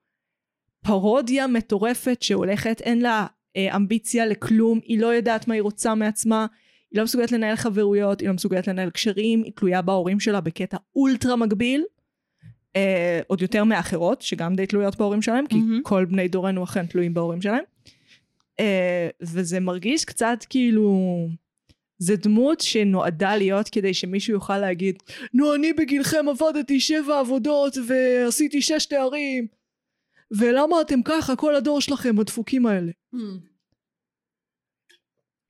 פרודיה מטורפת שהולכת, אין לה אה, אמביציה לכלום, היא לא יודעת מה היא רוצה מעצמה, היא לא מסוגלת לנהל חברויות, היא לא מסוגלת לנהל קשרים, היא תלויה בהורים שלה בקטע אולטרה מגביל, אה, עוד יותר מאחרות, שגם די תלויות בהורים שלהם, כי מהמם. כל בני דורנו אכן תלויים בהורים שלהם. אה, וזה מרגיש קצת כאילו... זה דמות שנועדה להיות כדי שמישהו יוכל להגיד, נו, אני בגילכם עבדתי שבע עבודות ועשיתי שש תארים, ולמה אתם ככה, כל הדור שלכם, הדפוקים האלה?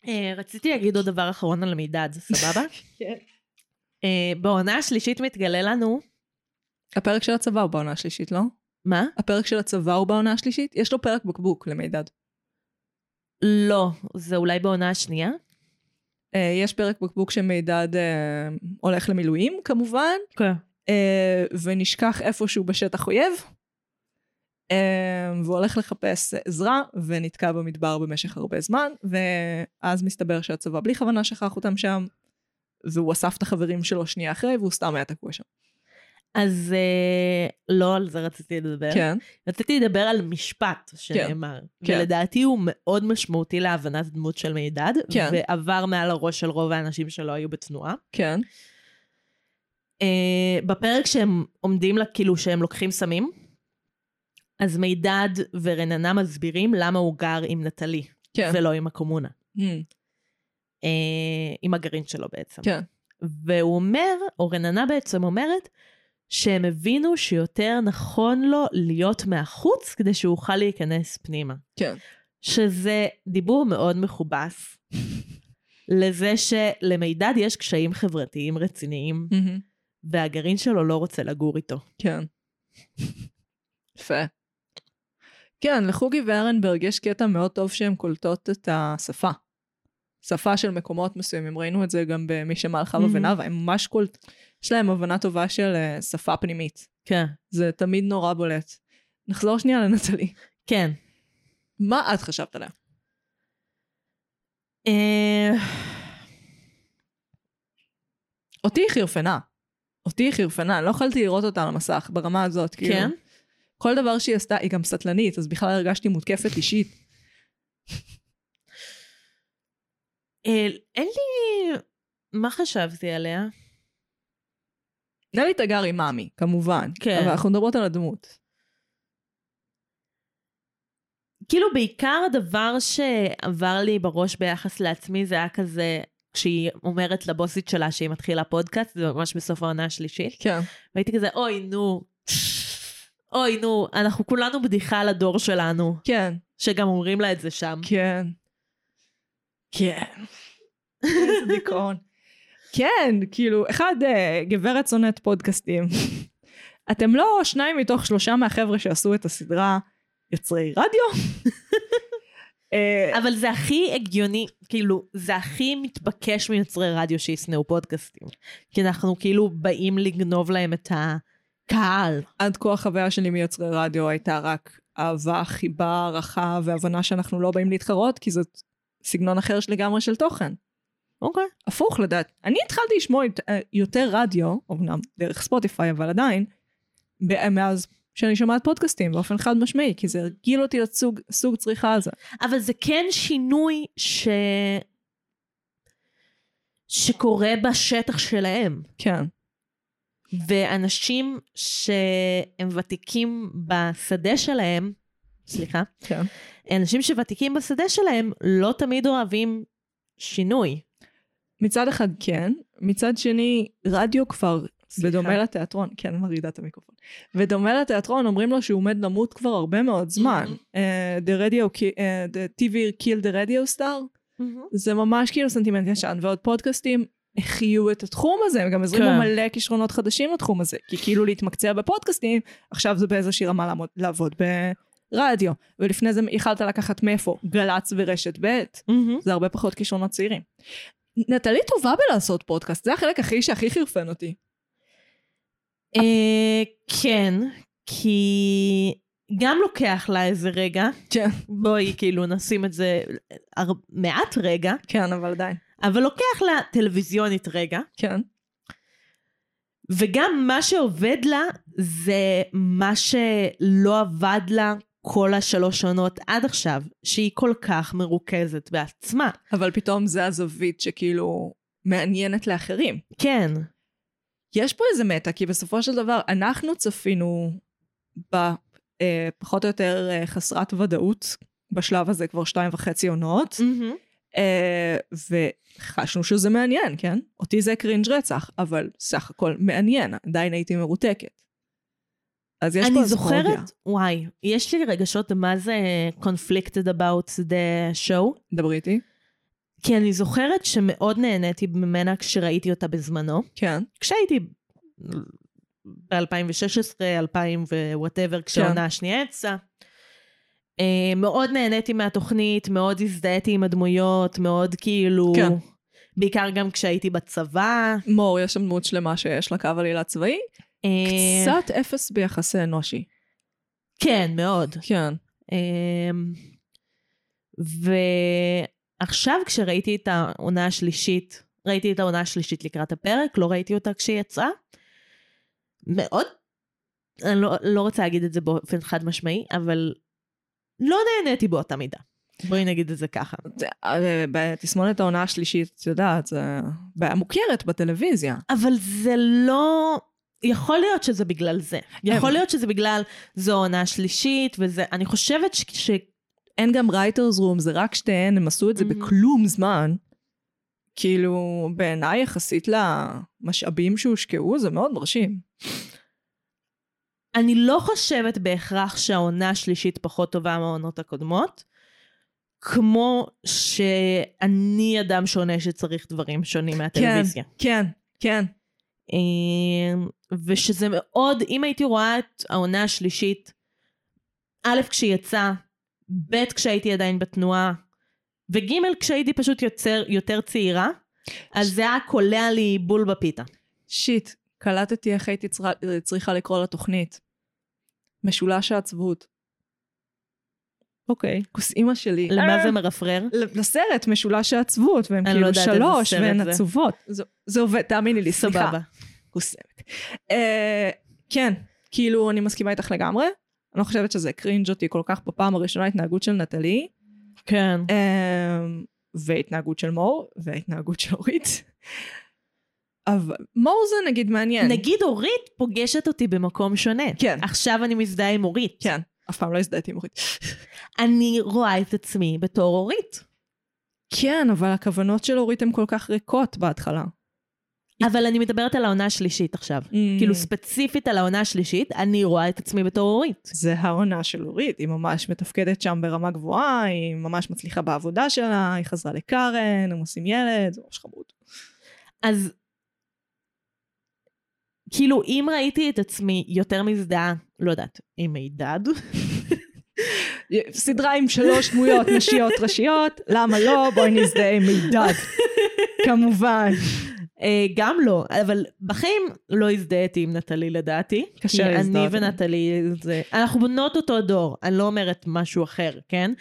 אה, רציתי להגיד עוד דבר אחרון על מידד, סבבה? כן. אה, בעונה השלישית מתגלה לנו... הפרק של הצבא הוא בעונה השלישית, לא? מה? הפרק של הצבא הוא בעונה השלישית? יש לו פרק בקבוק למידד. לא, זה אולי בעונה השנייה? Uh, יש פרק בקבוק שמידד הולך למילואים, כמובן, כן. ונשכח איפשהו בשטח אויב, uh, והוא הולך לחפש עזרה, ונתקע במדבר במשך הרבה זמן, ואז מסתבר שהצבא בלי כוונה שכח אותם שם, והוא אסף את החברים שלו שנייה אחרי, והוא סתם היה תקוע שם. אז אה, לא על זה רציתי לדבר. כן. רציתי לדבר על משפט שנאמר, כן. ולדעתי הוא מאוד משמעותי להבנת דמות של מידד, כן. ועבר מעל הראש של רוב האנשים שלא היו בתנועה. כן. אה, בפרק שהם עומדים לה, כאילו שהם לוקחים סמים, אז מידד ורננה מסבירים למה הוא גר עם נטלי, כן. ולא עם הקומונה. Mm, אה, עם הגרעין שלו בעצם. כן. והוא אומר, או רננה בעצם אומרת, שהם הבינו שיותר נכון לו להיות מהחוץ כדי שהוא יוכל להיכנס פנימה. כן. שזה דיבור מאוד מכובס לזה שלמידד יש קשיים חברתיים רציניים, מהמם. והגרעין שלו לא רוצה לגור איתו. כן. יפה. כן, לחוגי וארנברג יש קטע מאוד טוב שהן קולטות את השפה. שפה של מקומות מסוימים, ראינו את זה גם במי שמעל חווה Mhm. ונאווה, הם ממש קולט... יש להם הבנה טובה של אה, שפה פנימית. כן. זה תמיד נורא בולט. נחזור שנייה לנטלי. כן. מה את חשבת עליה? אה, אותי היא חירפנה. אותי היא חירפנה, אני לא יכולתי לראות אותה על המסך ברמה הזאת, כאילו. כן? כל דבר שהיא עשתה, היא גם סטלנית, אז בכלל הרגשתי מותקפת אישית. אה, אין לי... מה חשבתי עליה? נלי תגרי מאמי, כמובן. כן. אבל אנחנו מדברות על הדמות. כאילו בעיקר הדבר שעבר לי בראש ביחס לעצמי זה היה כזה, כשהיא אומרת לבוסית שלה שהיא מתחילה פודקאסט, זה ממש בסוף העונה השלישית, כן. והייתי כזה, אוי נו, אוי נו, אנחנו כולנו בדיחה לדור שלנו, כן. שגם אומרים לה את זה שם. כן. כן. איזה דיכאון. כן, כאילו, אחד, אה, גברת שונאת פודקאסטים. אתם לא שניים מתוך שלושה מהחבר'ה שעשו את הסדרה יוצרי רדיו? אה, אבל זה הכי הגיוני, כאילו, זה הכי מתבקש מיוצרי רדיו שישנאו פודקאסטים. כי אנחנו כאילו באים לגנוב להם את הקהל. עד כה החוויה שלי מיוצרי רדיו הייתה רק אהבה, חיבה, הערכה והבנה שאנחנו לא באים להתחרות, כי זאת סגנון אחר של לגמרי של תוכן. אוקיי. הפוך לדעת. אני התחלתי לשמוע אה, יותר רדיו, אמנם דרך ספוטיפיי, אבל עדיין, מאז שאני שומעת פודקאסטים באופן חד משמעי, כי זה הרגיל אותי לסוג סוג צריכה הזה. אבל זה כן שינוי ש... שקורה בשטח שלהם. כן. ואנשים שהם ותיקים בשדה שלהם, סליחה, כן. אנשים שוותיקים בשדה שלהם לא תמיד אוהבים שינוי. מצד אחד כן, מצד שני, רדיו כבר, סליחה. בדומה לתיאטרון, כן, מרעידה את המיקרופון. ודומה לתיאטרון, אומרים לו שהוא עומד למות כבר הרבה מאוד זמן. Mm-hmm. אה, the radio, אה, the TV kill the radio star, זה ממש כאילו סנטימנט ישן, ועוד פודקאסטים החיו את התחום הזה, הם גם הזרימו כן. מלא כישרונות חדשים לתחום הזה, כי כאילו להתמקצע בפודקאסטים, עכשיו זה באיזושהי רמה לעמוד, לעבוד ברדיו, ולפני זה יכלת לקחת מאיפה? גל"צ ורשת ב', מהמם. זה הרבה פחות כישרונות צעירים. נטלי טובה בלעשות פודקאסט, זה החלק הכי שהכי חירפן אותי. אה, כן, כי גם לוקח לה איזה רגע, כן. בואי כאילו נשים את זה. מעט רגע, כן, אבל עדיין. אבל לוקח לה טלוויזיונית רגע, כן. וגם מה שעובד לה זה מה שלא עבד לה כל השלוש עונות עד עכשיו, שהיא כל כך מרוכזת בעצמה. אבל פתאום זה הזווית שכאילו מעניינת לאחרים. כן, יש פה איזה מטה, כי בסופו של דבר אנחנו צפינו בפחות או יותר אה, חסרת ודאות, בשלב הזה כבר שתיים וחצי עונות, מהמם. אה, וחשנו שזה מעניין, כן? אותי זה קרינג' רצח, אבל סך הכל מעניין, עדיין הייתי מרותקת. אז יש פה אני. זוכרת, וואי, יש לי רגשות מה זה conflicted about the show, דברי איתי. כי אני זוכרת שמאוד נהניתי ממנה כשראיתי אותה בזמנו. כן. כשהייתי ב-2016, 2000 whatever, כשהעונה השנייה יצאה. אה, מאוד נהניתי מהתוכנית, מאוד הזדהיתי עם הדמויות, מאוד כאילו... כן. בעיקר גם כשהייתי בצבא. מור, יש שם דמות שלמה שיש לה קו עלילה צבאי. אה, קצת אפס ביחסי אנוש. כן, מאוד. כן. אמ, ועכשיו כשראיתי את העונה השלישית, ראיתי את העונה השלישית לקראת הפרק, לא ראיתי אותה כשהיא יצאה. מאוד, אני לא, לא רוצה להגיד את זה באופן חד משמעי, אבל לא נהניתי באותה מידה. בואי נגיד את זה ככה. אה, בתסמונת העונה השלישית, את יודעת, זה בעיה מוכרת בטלוויזיה. אבל זה לא... יכול להיות שזה בגלל זה. יכול להיות שזה בגלל זו העונה השלישית, וזה... אני חושבת ש... ש... אין גם רייטרס רום, זה רק שתיהן, הם עשו את זה מהמם. בכלום זמן. כאילו, בעיניי יחסית למשאבים שהושקעו, זה מאוד מרשים. אני לא חושבת בהכרח שהעונה השלישית פחות טובה מהעונות הקודמות. כמו שאני אדם שונה שצריך דברים שונים מהטלוויזיה. כן, כן. אה, ושזה מאוד, אם הייתי רואה את העונה השלישית, א', כשהיא יצאה, ב', כשהייתי עדיין בתנועה, וג', כשהייתי פשוט יוצר, יותר צעירה, אז זה היה קולע לי בול בפיתה. שיט, קלטתי איך הייתי צריכה, צריכה לקרוא לתוכנית. משולש העצבות. אוקיי. כוס אימא שלי. למה זה מרפרר? לסרט משולש העצבות, והן אני כאילו לא יודעת איזה שלוש, והן זה. עצובות. זה- זה עובד, תאמיני לי, סליחה. סבבה. קוסמת. אה, כן, כאילו, אני מסכימה איתך לגמרי. אני לא חושבת שזה קרינג' אותי כל כך בפעם הראשונה, התנהגות של נטלי, כן. אה, והתנהגות של מור, והתנהגות של אורית. אבל מור זה נגיד מעניין. נגיד אורית פוגשת אותי במקום שונה. כן. עכשיו אני מזדהה עם אורית. כן, אף פעם לא הזדהיתי עם אורית. אני רואה את עצמי בתור אורית. כן, אבל הכוונות של אורית הן כל כך ריקות בהתחלה. אבל אני מדברת על העונה השלישית עכשיו. Mm. כאילו ספציפית על העונה השלישית, אני רואה את עצמי בתור אורית. זה העונה של אורית, היא ממש מתפקדת שם ברמה גבוהה, היא ממש מצליחה בעבודה שלה, היא חזרה לקארן, הם עושים ילד, זה ממש חמוד. אז כאילו אם ראיתי את עצמי יותר מזדהה, לא יודעת, עם מידד, סדרה עם שלוש דמויות נשיות ראשיות, למה לא? בואי נזדהה עם מידד. כמובן. אה, גם לא, אבל בחיים לא הזדהיתי עם נטלי לדעתי. קשה כי אני להזדהות. ונטלי, זה... אנחנו בנות אותו דור, אני לא אומרת משהו אחר, כן?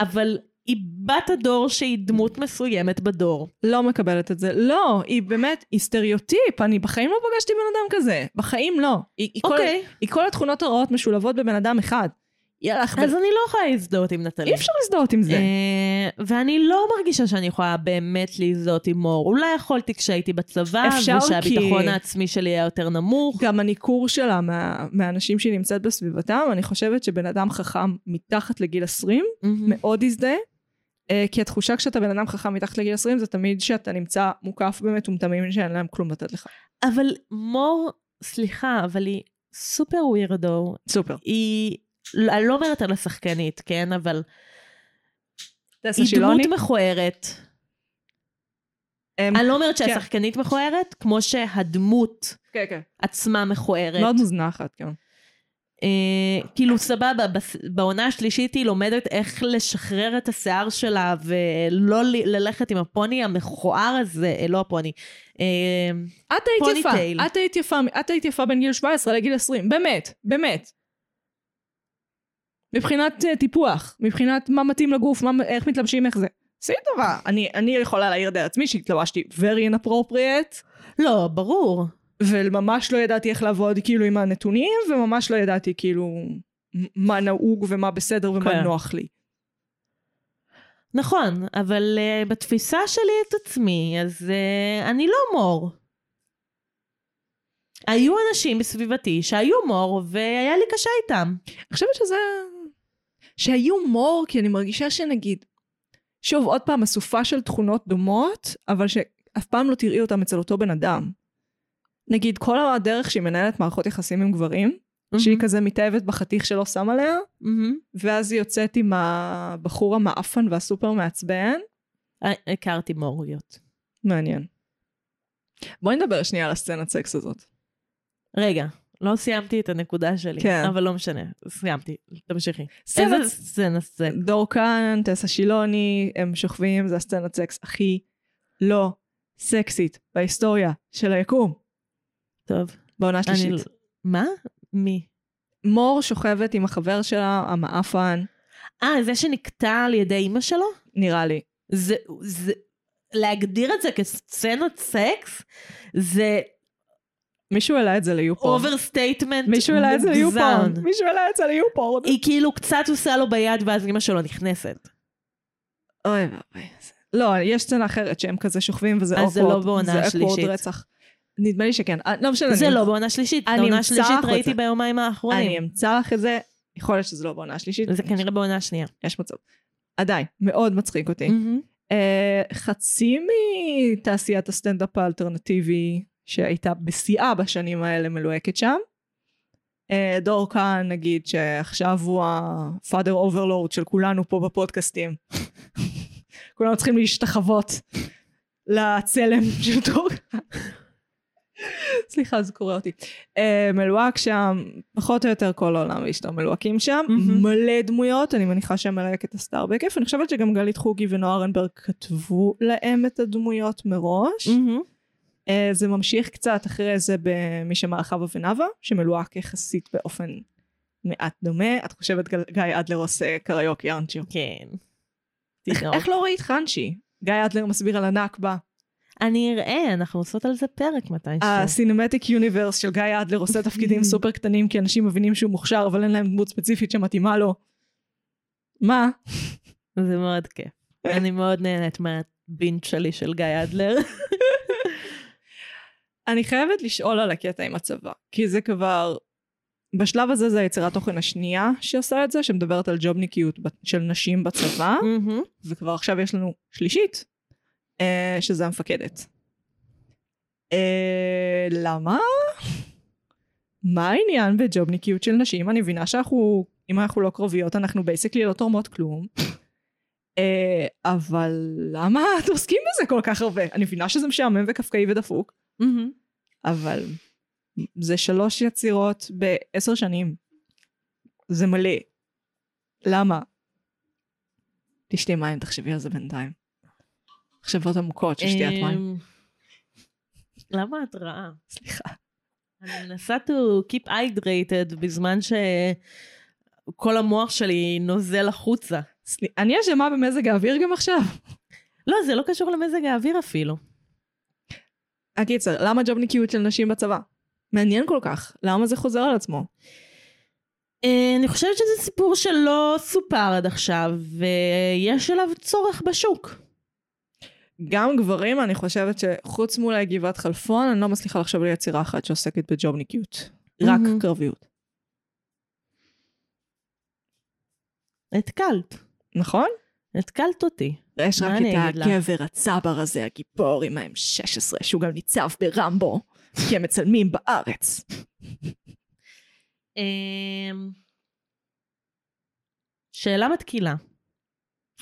אבל היא בת הדור שהיא דמות מסוימת בדור. לא מקבלת את זה. לא, היא באמת, היא סטריאוטיפ, אני בחיים לא פגשתי בן אדם כזה. בחיים לא. היא, היא, כל, אוקיי, היא כל התכונות הרעות משולבות בבן אדם אחד. יאללה, אז אני לא יכולה להזדהות עם נטלי. אי אפשר להזדהות עם זה. אה, ואני לא מרגישה שאני יכולה באמת להזדהות עם מור. אולי יכולתי כשהייתי בצבא, ושהביטחון כי- העצמי שלי היה יותר נמוך. גם הניכור שלה מה, מהאנשים שהיא נמצאת בסביבתם, אני חושבת שבן אדם חכם מתחת לגיל 20 מהמם. מאוד יזדהה. אה, כי התחושה כשאתה בן אדם חכם מתחת לגיל 20 זה תמיד שאתה נמצא מוקף במטומטמים שאין להם כלום לתת לך. אבל מור, סליחה, אבל היא סופר ווירדו. סופר. היא, אני לא אומרת על השחקנית, כן? אבל היא שילוני? דמות מכוערת. אמ, אני לא אומרת כן. שהשחקנית מכוערת, כמו שהדמות כן, כן. עצמה מכוערת. מאוד מוזנחת, כן. אה, כאילו סבבה, בעונה השלישית היא לומדת איך לשחרר את השיער שלה ולא ללכת עם הפוני המכוער הזה, אה, לא הפוני. אה, את היית יפה, טייל. את היית יפה, את היית יפה בין גיל 17 לגיל 20, באמת, באמת. מבחינת אה, טיפוח, מבחינת מה מתאים לגוף, מה, איך מתלבשים, איך זה. עשי טובה. אני, אני יכולה להעיר די עצמי שהתלבשתי very inappropriate, לא, ברור. וממש לא ידעתי איך לעבוד כאילו עם הנתונים, וממש לא ידעתי כאילו מה נהוג ומה בסדר ומה כן. נוח לי. נכון, אבל uh, בתפיסה שלי את עצמי, אז uh, אני לא מור. היו אנשים בסביבתי שהיו מור, והיה לי קשה איתם. אני חושבת שזה... שהיו מור, כי אני מרגישה שנגיד, שוב, עוד פעם, אסופה של תכונות דומות, אבל שאף פעם לא תראי אותם אצל אותו בן אדם. נגיד, כל הדרך שהיא מנהלת מערכות יחסים עם גברים, שהיא כזה מתאהבת בחתיך שלא שם עליה, מהמם. ואז היא יוצאת עם הבחור המאפן והסופר מעצבן. אה, הכרתי מוריות. מעניין. בואי נדבר שנייה על הסצנת סקס הזאת. רגע, לא סיימתי את הנקודה שלי, כן. אבל לא משנה, סיימתי, תמשיכי. סצנת- איזה סצנה זה? דור כאן, טסה שילוני, הם שוכבים, זה הסצנת סקס הכי לא סקסית בהיסטוריה של היקום. טוב. בעונה אני... שלישית. מה? מי? מור שוכבת עם החבר שלה, המאפן, אה, זה שנקטע על ידי אימא שלו? נראה לי. זה, זה, להגדיר את זה כסצנת סקס, זה מישהו העלה את זה ל YouPorn. overstatement מישהו העלה את זה ל YouPorn. מוגזם. מישהו העלה את זה ל YouPorn. היא כאילו קצת עושה לו ביד ואז אימא שלו נכנסת. אוי ואבוי. לא, יש סצנה אחרת שהם כזה שוכבים וזה אז זה awkward. לא בעונה זה awkward השלישית. רצח. נדמה לי שכן. אה, לא משנה. זה אני- לא בעונה שלישית, אני לך את ראיתי. ביומיים אני האחרונים. אמצא לך את זה. יכול להיות שזה לא בעונה השלישית. זה כנראה בעונה השנייה. יש מצב. עדיין, מאוד מצחיק אותי. אה, חצי מתעשיית הסטנדאפ האלטרנטיבי שהייתה בשיאה בשנים האלה מלוהקת שם. אה, דור כאן נגיד שעכשיו הוא ה-father overload של כולנו פה בפודקאסטים. כולנו צריכים להשתחוות לצלם של דור כאן. סליחה זה קורא אותי. אה, מלוהק שם, פחות או יותר כל העולם ואשתו מלוהקים שם, מהמם. מלא דמויות, אני מניחה שהם מלהק את הסטאר בכיף, אני חושבת שגם גלית חוגי ונועה ארנברג כתבו להם את הדמויות מראש. מהמם. אה, זה ממשיך קצת אחרי זה במי שמע חווה ונאווה, שמלוהק יחסית באופן מעט דומה. את חושבת גל- גיא אדלר עושה קריוקי אנצ'ו. כן. איך- איך לא ראית חנשי? גיא אדלר מסביר על הנכבה. אני אראה, אנחנו עושות על זה פרק מתישהו. הסינמטיק יוניברס של גיא אדלר עושה תפקידים סופר קטנים כי אנשים מבינים שהוא מוכשר אבל אין להם דמות ספציפית שמתאימה לו. מה? זה מאוד כיף. אני מאוד נהנית מהבינט שלי של גיא אדלר. אני חייבת לשאול על הקטע עם הצבא, כי זה כבר... בשלב הזה זה היצירת תוכן השנייה שעושה את זה, שמדברת על ג'ובניקיות של נשים בצבא. וכבר עכשיו יש לנו שלישית, שזה המפקדת. אה, למה? מה העניין בג'ובניקיות של נשים? אני מבינה שאנחנו, אם אנחנו לא קרביות, אנחנו בייסקלי לא תורמות כלום. אה, אבל למה אתם עוסקים בזה כל כך הרבה? אני מבינה שזה משעמם וקפקאי ודפוק. אבל זה שלוש יצירות בעשר שנים. זה מלא. למה? תשתי מים, תחשבי על זה בינתיים. מחשבות עמוקות של שתיית מים. אמ, למה את רעה? סליחה. אני מנסה to keep hydrated בזמן שכל המוח שלי נוזל החוצה. אני אשמה במזג האוויר גם עכשיו. לא, זה לא קשור למזג האוויר אפילו. הקיצר, למה ג'ובניקיות של נשים בצבא? מעניין כל כך. למה זה חוזר על עצמו? אה, אני חושבת שזה סיפור שלא סופר עד עכשיו, ויש אליו צורך בשוק. גם גברים, אני חושבת שחוץ מאולי גבעת חלפון, אני לא מצליחה לחשוב על יצירה אחת שעוסקת בג'ובניקיות. רק. קרביות. התקלת. נכון? התקלת אותי. יש רק את? הגבר הצבר הזה, הגיבור עם ה-M16, שהוא גם ניצב ברמבו, כי הם מצלמים בארץ. אמ, שאלה מתקילה.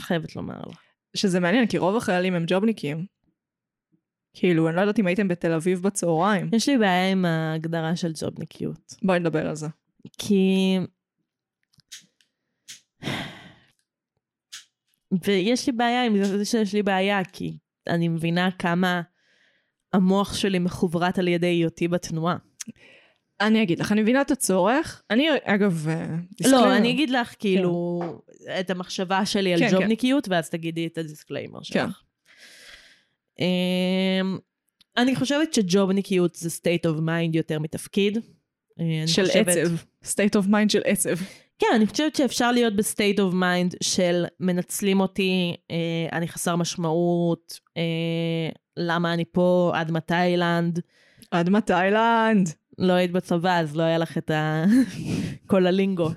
חייבת לומר לך. שזה מעניין, כי רוב החיילים הם ג'ובניקים. כאילו, אני לא יודעת אם הייתם בתל אביב בצהריים. יש לי בעיה עם ההגדרה של ג'ובניקיות. בואי נדבר על זה. כי... ויש לי בעיה עם זה שיש לי בעיה, כי אני מבינה כמה המוח שלי מחוברת על ידי היותי בתנועה. אני אגיד לך, אני מבינה את הצורך. אני, אגב, אה, לא. אני אגיד לך כאילו את המחשבה שלי על כן, כן. ג'ובניקיות, ואז תגידי את ה disclaimer כן. שלך. אמ, אני חושבת שג'ובניקיות זה state of mind יותר מתפקיד. אה, של חושבת- עצב. state of mind של עצב. כן, אני חושבת שאפשר להיות ב state of mind של מנצלים אותי, אה, אני חסר משמעות, אה, למה אני פה, עד מתי תאילנד. עד מה תאילנד? לא היית בצבא, אז לא היה לך את ה... כל ה lingo.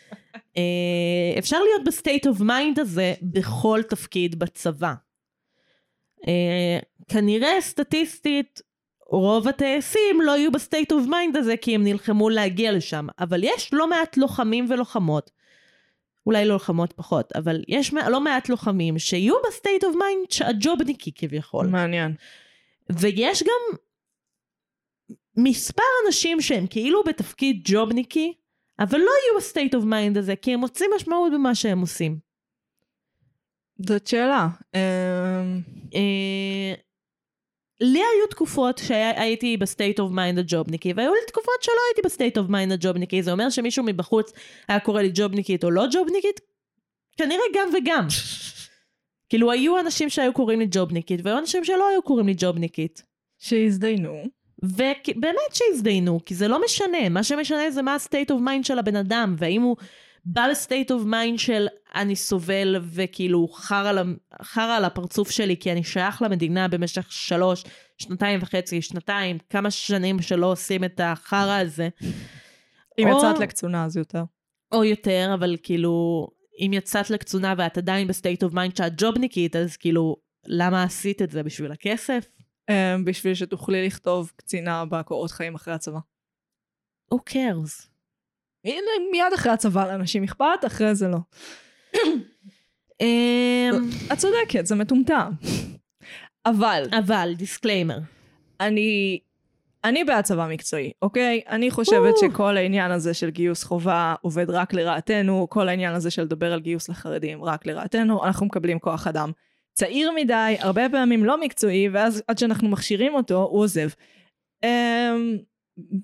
אה, אפשר להיות ב state of mind הזה בכל תפקיד בצבא. אה, כנראה סטטיסטית, רוב הטייסים לא יהיו ב state of mind הזה כי הם נלחמו להגיע לשם, אבל יש לא מעט לוחמים ולוחמות, אולי לא לוחמות פחות, אבל יש לא מעט לוחמים שיהיו ב state of mind הג'ובניקי כביכול. מעניין. ויש גם מספר אנשים שהם כאילו בתפקיד ג'ובניקי, אבל לא יהיו ב state of mind הזה, כי הם מוצאים משמעות במה שהם עושים. זאת שאלה. אמ, אה, לי היו תקופות שהייתי ב state of mind הג'ובניקי, והיו לי תקופות שלא הייתי ב state of mind הג'ובניקי, זה אומר שמישהו מבחוץ היה קורא לי ג'ובניקית או לא ג'ובניקית? כנראה גם וגם. כאילו היו אנשים שהיו קוראים לי ג'ובניקית, והיו אנשים שלא היו קוראים לי ג'ובניקית. שהזדיינו. ובאמת שהזדיינו, כי זה לא משנה, מה שמשנה זה מה ה-state of mind של הבן אדם, והאם הוא בא ל-state of mind של אני סובל וכאילו חרא על, הפרצוף שלי כי אני שייך למדינה במשך שלוש, שנתיים וחצי, שנתיים, כמה שנים שלא עושים את החרא הזה, אם או- יצאת לקצונה אז יותר. או יותר, אבל כאילו, אם יצאת לקצונה ואת עדיין ב-state of mind שאת ג'ובניקית, אז כאילו, למה עשית את זה? בשביל הכסף? אמ, בשביל שתוכלי לכתוב קצינה בקורות חיים אחרי הצבא. Who cares? מיד אחרי הצבא לאנשים אכפת, אחרי זה לא. אמ, את צודקת, זה מטומטם. אבל אבל, disclaimer. אני, אני בעד צבא מקצועי, אוקיי? אני חושבת. שכל העניין הזה של גיוס חובה עובד רק לרעתנו, כל העניין הזה של לדבר על גיוס לחרדים רק לרעתנו, אנחנו מקבלים כוח אדם צעיר מדי, הרבה פעמים לא מקצועי, ואז עד שאנחנו מכשירים אותו, הוא עוזב. אמ,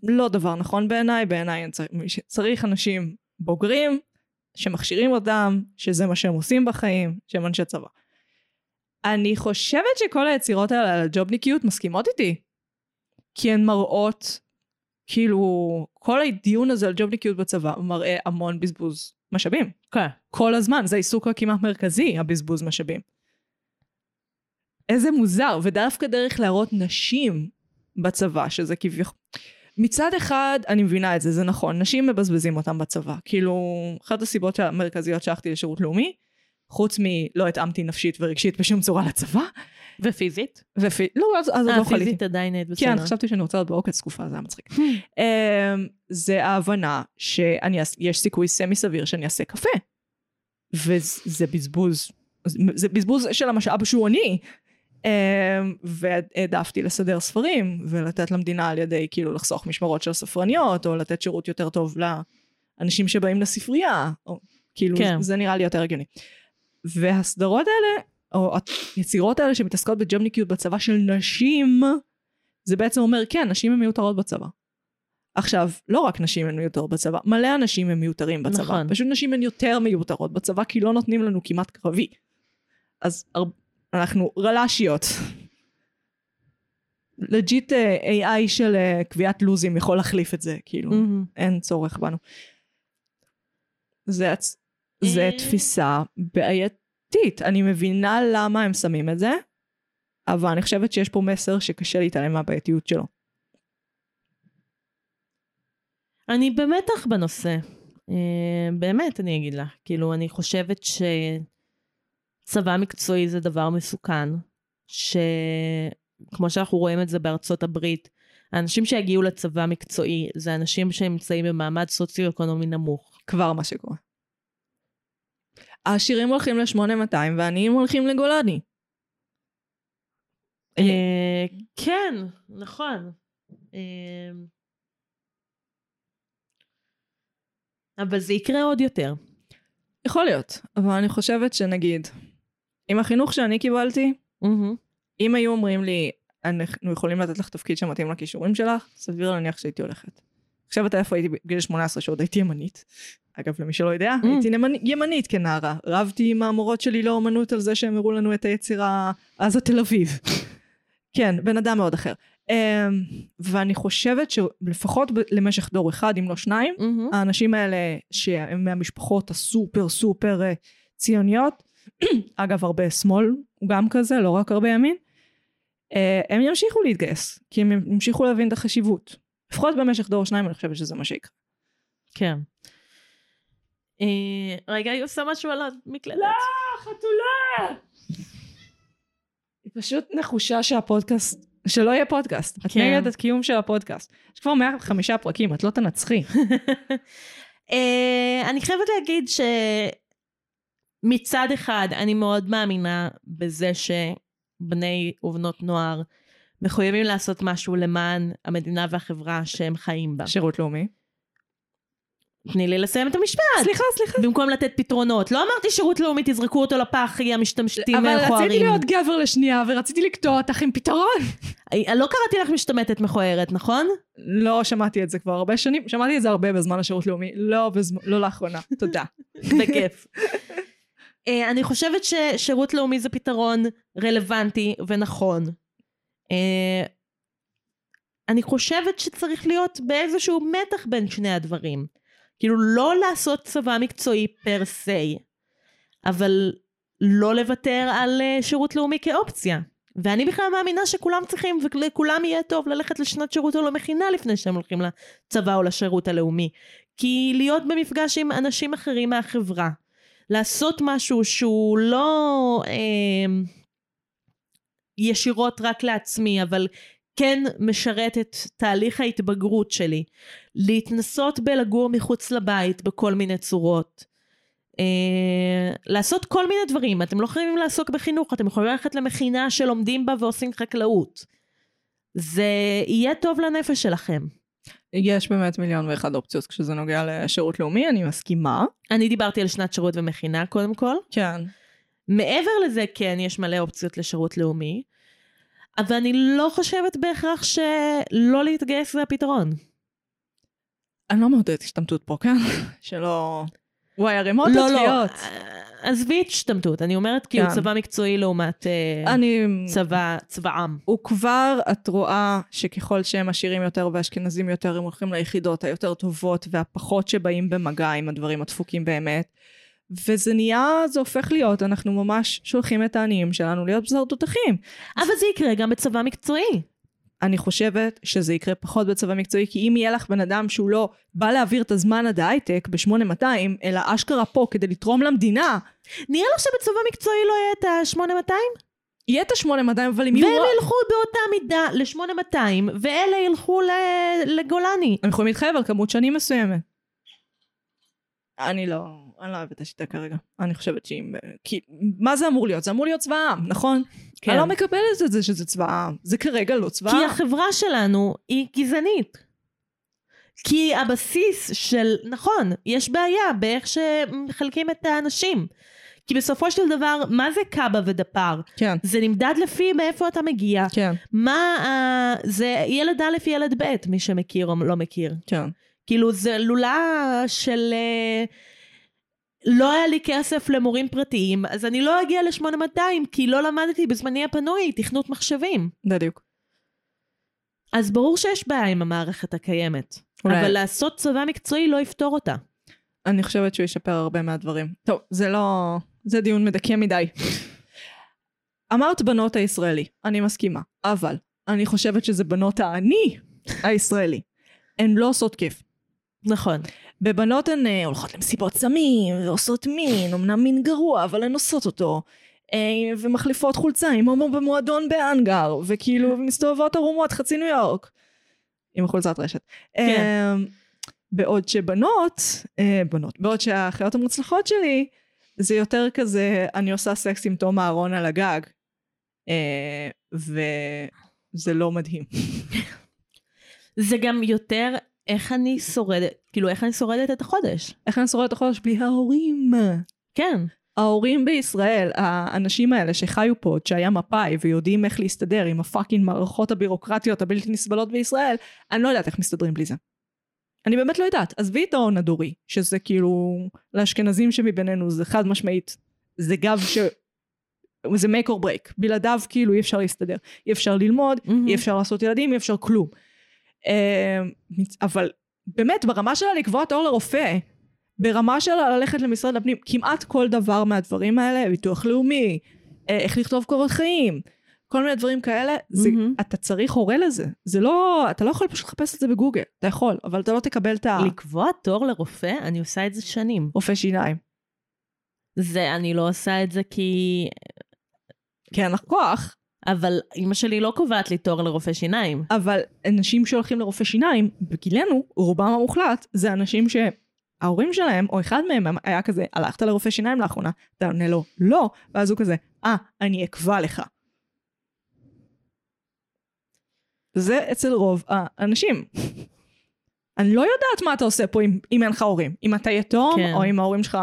לא דבר נכון בעיניי, בעיניי צריך, צריך אנשים בוגרים, שמכשירים אותם, שזה מה שהם עושים בחיים, שהם אנשי צבא. אני חושבת שכל היצירות האלה על הג'ובניקיות מסכימות איתי. כי הן מראות, כאילו, כל הדיון הזה על ג'ובניקיות בצבא מראה המון בזבוז משאבים. כן. כל הזמן, זה העיסוק הכמעט מרכזי, הבזבוז משאבים. איזה מוזר, ודווקא דרך להראות נשים בצבא, שזה כביכול... מצד אחד, אני מבינה את זה, זה נכון, נשים מבזבזים אותם בצבא. כאילו, אחת הסיבות המרכזיות שהלכתי לשירות לאומי, חוץ מלא התאמתי נפשית ורגשית בשום צורה לצבא, ופיזית? ופי... לא, אז, אז עוד אה, לא חליתי. פיזית עדיין היית בסדר. כן, חשבתי שאני רוצה להיות בעוקץ תקופה, זה היה מצחיק. אמ, זה ההבנה שיש סיכוי סמי סביר שאני אעשה קפה. וזה בזבוז, זה בזבוז של המשאב שהוא אני. אמ, והעדפתי לסדר ספרים ולתת למדינה על ידי כאילו לחסוך משמרות של ספרניות או לתת שירות יותר טוב לאנשים שבאים לספרייה. או, כאילו כן. זה נראה לי יותר הגיוני. והסדרות האלה או היצירות האלה שמתעסקות בג'ובניקיות בצבא של נשים, זה בעצם אומר, כן, נשים הן מיותרות בצבא. עכשיו, לא רק נשים הן מיותרות בצבא, מלא אנשים הם מיותרים בצבא. נכון. פשוט נשים הן יותר מיותרות בצבא, כי לא נותנים לנו כמעט קרבי. אז הר... אנחנו רל"שיות. לג'יט אה, AI של אה, קביעת לוזים יכול להחליף את זה, כאילו, מהמם. אין צורך בנו. זה, זה אה. תפיסה בעייתית. אני מבינה למה הם שמים את זה, אבל אני חושבת שיש פה מסר שקשה להתעלם מהבעייתיות שלו. אני במתח בנושא. באמת, אני אגיד לך. כאילו, אני חושבת שצבא מקצועי זה דבר מסוכן, שכמו שאנחנו רואים את זה בארצות הברית, האנשים שיגיעו לצבא מקצועי זה אנשים שנמצאים במעמד סוציו-אקונומי נמוך. כבר מה שקורה. העשירים הולכים ל-8200 והעניים הולכים לגולני. אה, כן, נכון. אה, אבל זה יקרה עוד יותר. יכול להיות, אבל אני חושבת שנגיד, עם החינוך שאני קיבלתי, מהמם. אם היו אומרים לי, אנחנו יכולים לתת לך תפקיד שמתאים לכישורים שלך, סביר להניח שהייתי הולכת. עכשיו אתה איפה הייתי בגיל 18 שעוד הייתי ימנית. אגב, למי שלא יודע, Mm. הייתי נמנ... ימנית כנערה. רבתי עם המורות שלי לאומנות על זה שהם הראו לנו את היצירה עזה תל אביב. כן, בן אדם מאוד אחר. Um, ואני חושבת שלפחות ב- למשך דור אחד, אם לא שניים, מהמם. האנשים האלה שהם מהמשפחות הסופר סופר אה, ציוניות, אגב הרבה שמאל הוא גם כזה, לא רק הרבה ימין, אה, הם ימשיכו להתגייס, כי הם ימשיכו להבין את החשיבות. לפחות במשך דור שניים אני חושבת שזה מה שיקרה. כן. אה, רגע, היא עושה משהו על המקלדת. חתולה! היא פשוט נחושה שהפודקאסט, שלא יהיה פודקאסט. את כן. נגד הקיום של הפודקאסט. יש כבר 105 פרקים, את לא תנצחי. אה, אני חייבת להגיד שמצד אחד אני מאוד מאמינה בזה שבני ובנות נוער מחויבים לעשות משהו למען המדינה והחברה שהם חיים בה. שירות לאומי. תני לי לסיים את המשפט. סליחה, סליחה. במקום לתת פתרונות. לא אמרתי שירות לאומי, תזרקו אותו לפח, משתמטים אבל מכוערים. רציתי להיות גבר לשנייה, ורציתי לקטוע אותך עם פתרון. לא קראתי לך משתמטת מכוערת, נכון? לא שמעתי את זה כבר הרבה שנים, שמעתי את זה הרבה בזמן השירות לאומי, לא, בזמן, לא לאחרונה, תודה. בכיף. אה, אני חושבת ששירות לאומי זה פתרון רלוונטי ונכון. אה, אני חושבת שצריך להיות באיזשהו מתח בין שני הדברים. כאילו לא לעשות צבא מקצועי פר סי, אבל לא לוותר על אה, שירות לאומי כאופציה. ואני בכלל מאמינה שכולם צריכים ולכולם יהיה טוב ללכת לשנת שירות או למכינה לפני שהם הולכים לצבא או לשירות הלאומי. כי להיות במפגש עם אנשים אחרים מהחברה, לעשות משהו שהוא לא אה, ישירות רק לעצמי, אבל כן משרת את תהליך ההתבגרות שלי. להתנסות בלגור מחוץ לבית בכל מיני צורות. אה, לעשות כל מיני דברים. אתם לא חייבים לעסוק בחינוך, אתם יכולים ללכת למכינה שלומדים בה ועושים חקלאות. זה יהיה טוב לנפש שלכם. יש באמת מיליון ואחד אופציות כשזה נוגע לשירות לאומי, אני מסכימה. אני דיברתי על שנת שירות ומכינה קודם כל. כן. מעבר לזה, כן, יש מלא אופציות לשירות לאומי, אבל אני לא חושבת בהכרח שלא להתגייס זה הפתרון. אני לא מעודדת השתמטות פה, כן? שלא... וואי, ערימות לא, התביעות. לא, עזבי השתמטות, אני אומרת כאילו כן. צבא מקצועי לעומת אה, אני... צבא, צבא עם. הוא כבר, את רואה שככל שהם עשירים יותר ואשכנזים יותר, הם הולכים ליחידות היותר טובות והפחות שבאים במגע עם הדברים הדפוקים באמת. וזה נהיה, זה הופך להיות, אנחנו ממש שולחים את העניים שלנו להיות בשר תותחים. אבל זה יקרה גם בצבא מקצועי. אני חושבת שזה יקרה פחות בצבא מקצועי, כי אם יהיה לך בן אדם שהוא לא בא להעביר את הזמן עד ההייטק ב-8200, אלא אשכרה פה כדי לתרום למדינה, נראה לך שבצבא מקצועי לא יהיה את ה-8200? יהיה את ה-8200, אבל אם יהיו... והם ילכו באותה מידה ל-8200, ואלה ילכו ל- לגולני. הם יכולים להתחייב על כמות שנים מסוימת. אני לא, אני לא אוהבת את השיטה כרגע. אני חושבת שאם... כי מה זה אמור להיות? זה אמור להיות צבא העם, נכון? כן. אני לא מקבלת את זה שזה צבא העם. זה כרגע לא צבא כי העם. החברה שלנו היא גזענית. כי הבסיס של, נכון, יש בעיה באיך שמחלקים את האנשים. כי בסופו של דבר, מה זה קאבה ודפר? כן, זה נמדד לפי מאיפה אתה מגיע. כן, מה, ה- זה ילד א', ילד ב', מי שמכיר או לא מכיר. כן. כאילו, זה לולה של... אה, לא היה לי כסף למורים פרטיים, אז אני לא אגיע ל-8200, כי לא למדתי בזמני הפנוי תכנות מחשבים. בדיוק. אז ברור שיש בעיה עם המערכת הקיימת. אולי- אבל לעשות צבא מקצועי לא יפתור אותה. אני חושבת שהוא ישפר הרבה מהדברים. טוב, זה לא... זה דיון מדכא מדי. אמרת בנות הישראלי, אני מסכימה, אבל אני חושבת שזה בנות האני הישראלי. הן לא עושות כיף. נכון. בבנות הן אה, הולכות למסיבות סמים, ועושות מין, אמנם מין גרוע, אבל הן עושות אותו. אה, ומחליפות חולצה עם הומו במועדון באנגר, וכאילו מסתובבות ערומות חצי ניו יורק. עם חולצת רשת. כן. אה, בעוד שבנות, אה, בנות, בעוד שהאחיות המוצלחות שלי, זה יותר כזה, אני עושה סקס עם תום אהרון על הגג. וזה לא מדהים. זה גם יותר איך אני שורדת, כאילו איך אני שורדת את החודש. איך אני שורדת את החודש בלי ההורים? כן. ההורים בישראל, האנשים האלה שחיו פה, שהיה מפא"י ויודעים איך להסתדר עם הפאקינג מערכות הבירוקרטיות הבלתי נסבלות בישראל, אני לא יודעת איך מסתדרים בלי זה. אני באמת לא יודעת. עזבי את ההון הדורי, שזה כאילו, לאשכנזים שמבינינו זה חד משמעית, זה גב ש... זה make or break. בלעדיו כאילו אי אפשר להסתדר. אי אפשר ללמוד, מהמם. אי אפשר לעשות ילדים, אי אפשר כלום. אה, אבל באמת, ברמה שלה לקבוע תור לרופא, ברמה שלה ללכת למשרד הפנים, כמעט כל דבר מהדברים האלה, ביטוח לאומי, אה, איך לכתוב קורות חיים, כל מיני דברים כאלה, זה, מהמם. אתה צריך הורה לזה. זה לא, אתה לא יכול פשוט לחפש את זה בגוגל. אתה יכול, אבל אתה לא תקבל את לקבוע תור לרופא, אני עושה את זה שנים. הרופא שיניים. זה, אני לא עושה את זה כי... כי אין לך כוח, אבל אימא שלי לא קובעת לי תור לרופא שיניים. אבל אנשים שהולכים לרופא שיניים, בגילנו, רובם המוחלט, זה אנשים שההורים שלהם, או אחד מהם היה כזה, הלכת לרופא שיניים לאחרונה? אתה עונה לו, לא, ואז הוא כזה, אה, אני אקבע לך. זה אצל רוב האנשים. אני לא יודעת מה אתה עושה פה אם, אם אין לך הורים. אם אתה יתום, כן. או אם ההורים שלך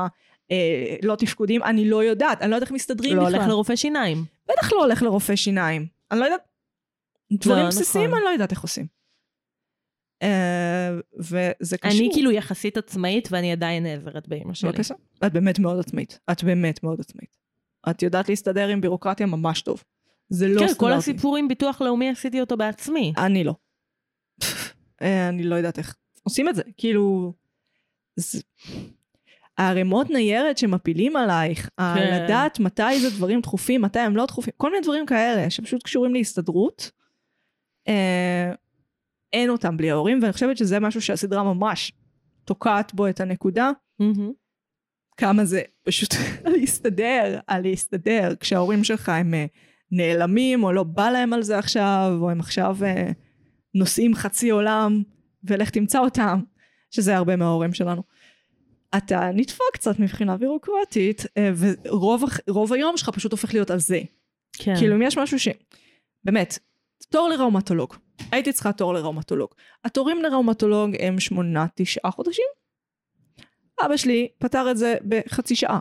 אה, לא תפקודים, אני לא יודעת. אני לא יודעת איך מסתדרים לא בכלל. הולך לרופא שיניים. בטח לא הולך לרופא שיניים. אני לא יודעת... דברים לא, בסיסיים נכון. אני לא יודעת איך עושים. אה, וזה קשור. אני כאילו יחסית עצמאית ואני עדיין נעזרת באימא שלי. בבקשה. את באמת מאוד עצמאית. את באמת מאוד עצמאית. את יודעת להסתדר עם בירוקרטיה ממש טוב. זה לא כן, כל סטנדרטי. הסיפור עם ביטוח לאומי עשיתי אותו בעצמי. אני לא. אה, אני לא יודעת איך עושים את זה. כאילו... זה... הערימות ניירת שמפילים עלייך, כן. לדעת מתי זה דברים דחופים, מתי הם לא דחופים, כל מיני דברים כאלה שפשוט קשורים להסתדרות. אה, אין אותם בלי ההורים, ואני חושבת שזה משהו שהסדרה ממש תוקעת בו את הנקודה. מהמם. כמה זה פשוט להסתדר, על להסתדר, כשההורים שלך הם אה, נעלמים, או לא בא להם על זה עכשיו, או הם עכשיו אה, נוסעים חצי עולם, ולך תמצא אותם, שזה הרבה מההורים שלנו. אתה נדפק קצת מבחינה בירוקרטית, אה, ורוב היום שלך פשוט הופך להיות על זה. כן. כאילו אם יש משהו ש... באמת, תור לראומטולוג. הייתי צריכה תור לראומטולוג. התורים לראומטולוג הם שמונה, תשעה חודשים. אבא שלי פתר את זה בחצי שעה.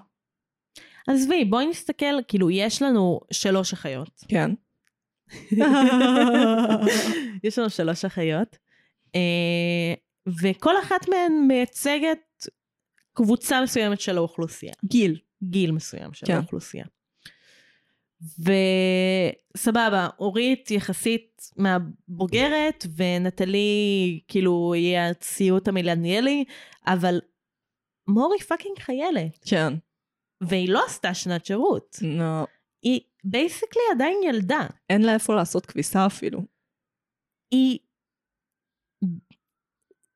עזבי, בואי נסתכל, כאילו, יש לנו שלוש אחיות. כן. יש לנו שלוש אחיות, אה, וכל אחת מהן מייצגת קבוצה מסוימת של האוכלוסייה. גיל. גיל מסוים של כן. האוכלוסייה. וסבבה, אורית יחסית מהבוגרת, ונטלי כאילו היא הציות המילניאלי, אבל מורי פאקינג חיילת, כן. והיא לא עשתה שנת שירות. נו. היא basically עדיין ילדה. אין לה איפה לעשות כביסה אפילו. היא...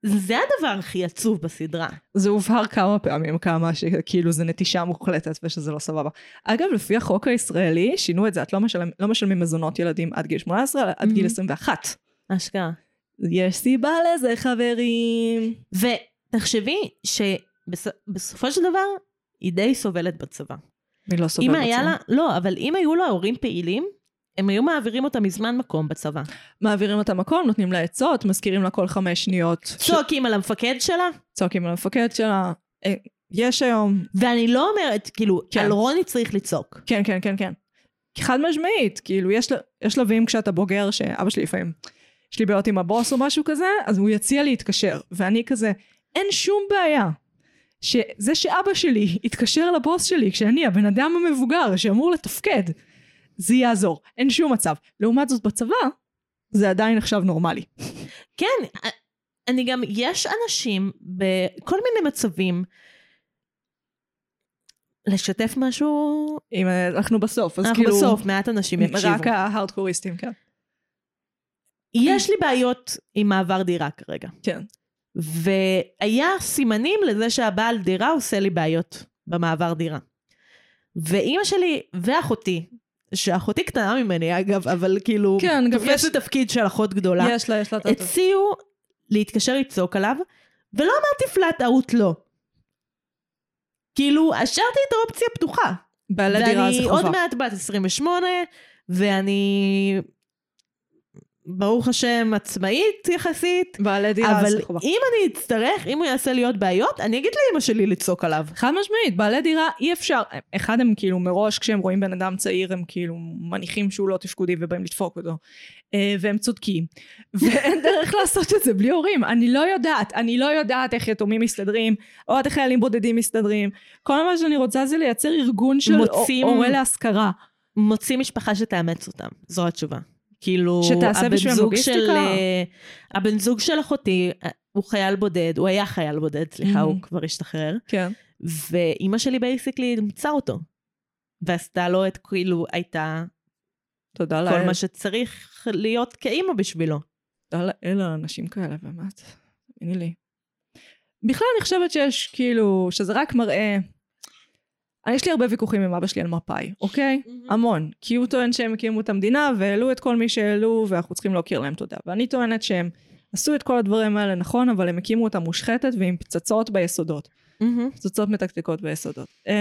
זה הדבר הכי עצוב בסדרה. זה הובהר כמה פעמים כמה שכאילו זה נטישה מוחלטת ושזה לא סבבה. אגב, לפי החוק הישראלי, שינו את זה, את לא, משלם, לא משלמים מזונות ילדים עד גיל 18, אלא עד גיל Mhm. 21. אשכרה. יש סיבה לזה, חברים. ותחשבי שבסופו של דבר, היא די סובלת בצבא. היא לא סובלת בצבא. לה, לא, אבל אם היו לה הורים פעילים, הם היו מעבירים אותה מזמן מקום בצבא. מעבירים אותה מקום, נותנים לה עצות, מזכירים לה כל חמש שניות. ש- צועקים על המפקד שלה, צועקים על המפקד שלה. אה, יש היום, ואני לא אומרת, כאילו, כן. על רוני צריך לצעוק. כן, כן, כן, כן. חד משמעית, כאילו, יש, יש שלבים כשאתה בוגר, שאבא שלי לפעמים, יש לי בעיות עם הבוס או משהו כזה, אז הוא יציע להתקשר, ואני כזה, אין שום בעיה. שזה שאבא שלי יתקשר לבוס שלי, כשאני הבן אדם המבוגר שאמור לתפקד, זה יעזור, אין שום מצב. לעומת זאת בצבא, זה עדיין נחשב נורמלי. כן, אני גם, יש אנשים בכל מיני מצבים, לשתף משהו, אם אה, אנחנו בסוף, אז אנחנו כאילו... בסוף, מעט אנשים יקשיבו. רק ההארדקוריסטים, כן. יש לי בעיות עם מעבר דירה כרגע. כן. והיה סימנים לזה שהבעל דירה עושה לי בעיות במעבר דירה. ואימא שלי ואחותי, שאחותי קטנה ממני אגב, אבל כאילו, כן, יש- תופסת תפקיד של אחות גדולה, יש לה, יש לה... את הציעו להתקשר לצעוק עליו, ולא אמרתי פלאט אאוט לא. כאילו, השארתי את האופציה פתוחה. בעלי דירה זה ואני חובה. עוד מעט בת 28, ואני, ברוך השם, עצמאית יחסית. בעלי דירה אבל. אם אני אצטרך, אם הוא יעשה להיות בעיות, אני אגיד לאמא שלי לצעוק עליו. חד משמעית, בעלי דירה אי אפשר, אחד הם כאילו מראש כשהם רואים בן אדם צעיר הם כאילו מניחים שהוא לא תפקודי ובאים לדפוק אותו. אה, והם צודקים. ואין דרך לעשות את זה בלי הורים. אני לא יודעת, אני לא יודעת איך יתומים מסתדרים, או איך חיילים בודדים מסתדרים. כל מה שאני רוצה זה לייצר ארגון של מוצאים- הורה להשכרה. מוציא משפחה שתאמץ אותם, זו התשובה. כאילו, שתעשה זוג לוגיסטיקה? של, אה, הבן זוג של אחותי אה, הוא חייל בודד, הוא היה חייל בודד, סליחה, Mhm. הוא כבר השתחרר. כן. ואימא שלי basically אימצה אותו. ועשתה לו את, כאילו, הייתה תודה כל לאל. מה שצריך להיות כאימא בשבילו. תודה לאל על אנשים כאלה, באמת. תאמיני לי. בכלל אני חושבת שיש כאילו, שזה רק מראה... יש לי הרבה ויכוחים עם אבא שלי על מפא"י, אוקיי? המון. כי הוא טוען שהם הקימו את המדינה והעלו את כל מי שהעלו ואנחנו צריכים להכיר להם תודה. ואני טוענת שהם עשו את כל הדברים האלה נכון, אבל הם הקימו אותה מושחתת ועם פצצות ביסודות. מהמם. פצצות מתקתקות ביסודות. אמ,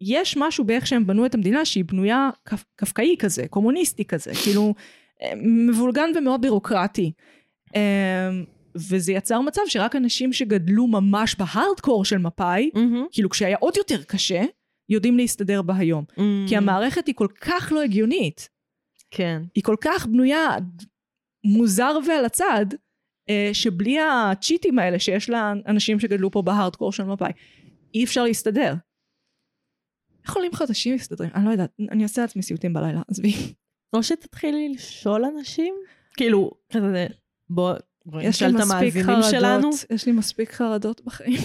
יש משהו באיך שהם בנו את המדינה שהיא בנויה קפ- קפקאי כזה, קומוניסטי כזה, כאילו אמ, מבולגן ומאוד בירוקרטי. וזה יצר מצב שרק אנשים שגדלו ממש בהארדקור של מפא"י, מהמם. כאילו כשהיה עוד יותר קשה, יודעים להסתדר בה היום. כי המערכת היא כל כך לא הגיונית. כן. היא כל כך בנויה מוזר ועל הצד, אה, שבלי הצ'יטים האלה שיש לאנשים שגדלו פה בהארדקור של מפא"י, אי אפשר להסתדר. איך עולים חדשים מסתדרים? אני לא יודעת, אני אעשה לעצמי סיוטים בלילה, עזבי. או שתתחילי לשאול אנשים, כאילו, כזה, בוא יש לי מספיק המאזינים שלנו. חרדות, יש לי מספיק חרדות בחיים.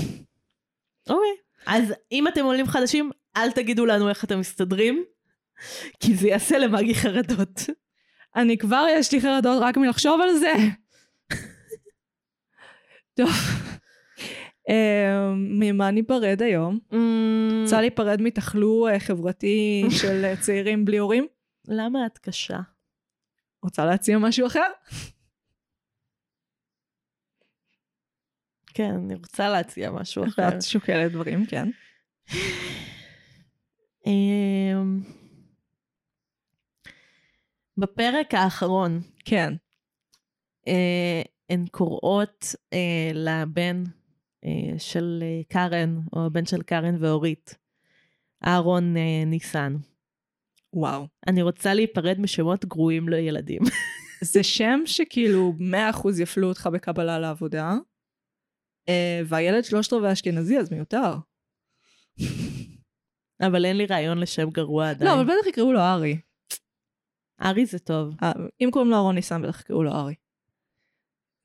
אוקיי. אז אם אתם עולים חדשים, אל תגידו לנו איך אתם מסתדרים, כי זה יעשה למגי חרדות. אני כבר יש לי חרדות רק מלחשוב על זה. טוב. אה, ממה ניפרד היום? Mm, רוצה להיפרד מתחלוא אה, חברתי של אה, צעירים בלי הורים? למה את קשה? רוצה להציע משהו אחר? כן, אני רוצה להציע משהו אחר. ואת שוקלת דברים, כן. אמ, בפרק האחרון, כן. אה, הן קוראות אה, לבן אה, של קארן, או הבן של קארן ואורית, אהרון אה, ניסן. וואו. אני רוצה להיפרד משמות גרועים לילדים. זה שם שכאילו 100% יפלו אותך בקבלה לעבודה, והילד שלושת רבעי אשכנזי, אז מיותר. אבל אין לי רעיון לשם גרוע עדיין. לא, אבל בטח יקראו לו ארי. ארי זה טוב. אה, אם קוראים לו אהרון ניסן, בטח יקראו לו ארי.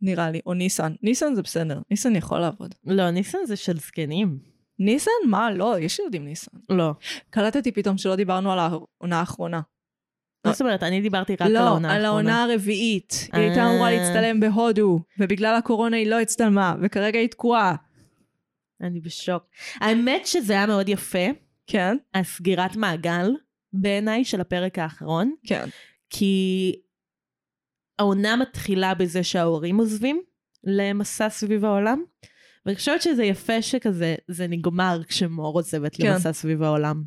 נראה לי, או ניסן. ניסן זה בסדר, ניסן יכול לעבוד. לא, ניסן זה של זקנים. ניסן? מה? לא, יש ילדים ניסן. לא. קלטתי פתאום שלא דיברנו על העונה האחרונה. מה זאת אומרת? אני דיברתי רק על לא, העונה על האחרונה. העונה הרביעית. היא הייתה אמורה אה. להצטלם בהודו, ובגלל הקורונה היא לא הצטלמה, וכרגע היא תקועה. אני בשוק. האמת שזה היה מאוד יפה, כן? הסגירת מעגל בעיניי של הפרק האחרון, כן. כי העונה מתחילה בזה שההורים עוזבים למסע סביב העולם, ואני חושבת שזה יפה שכזה, זה נגמר כשמור עוזבת כן. למסע סביב העולם.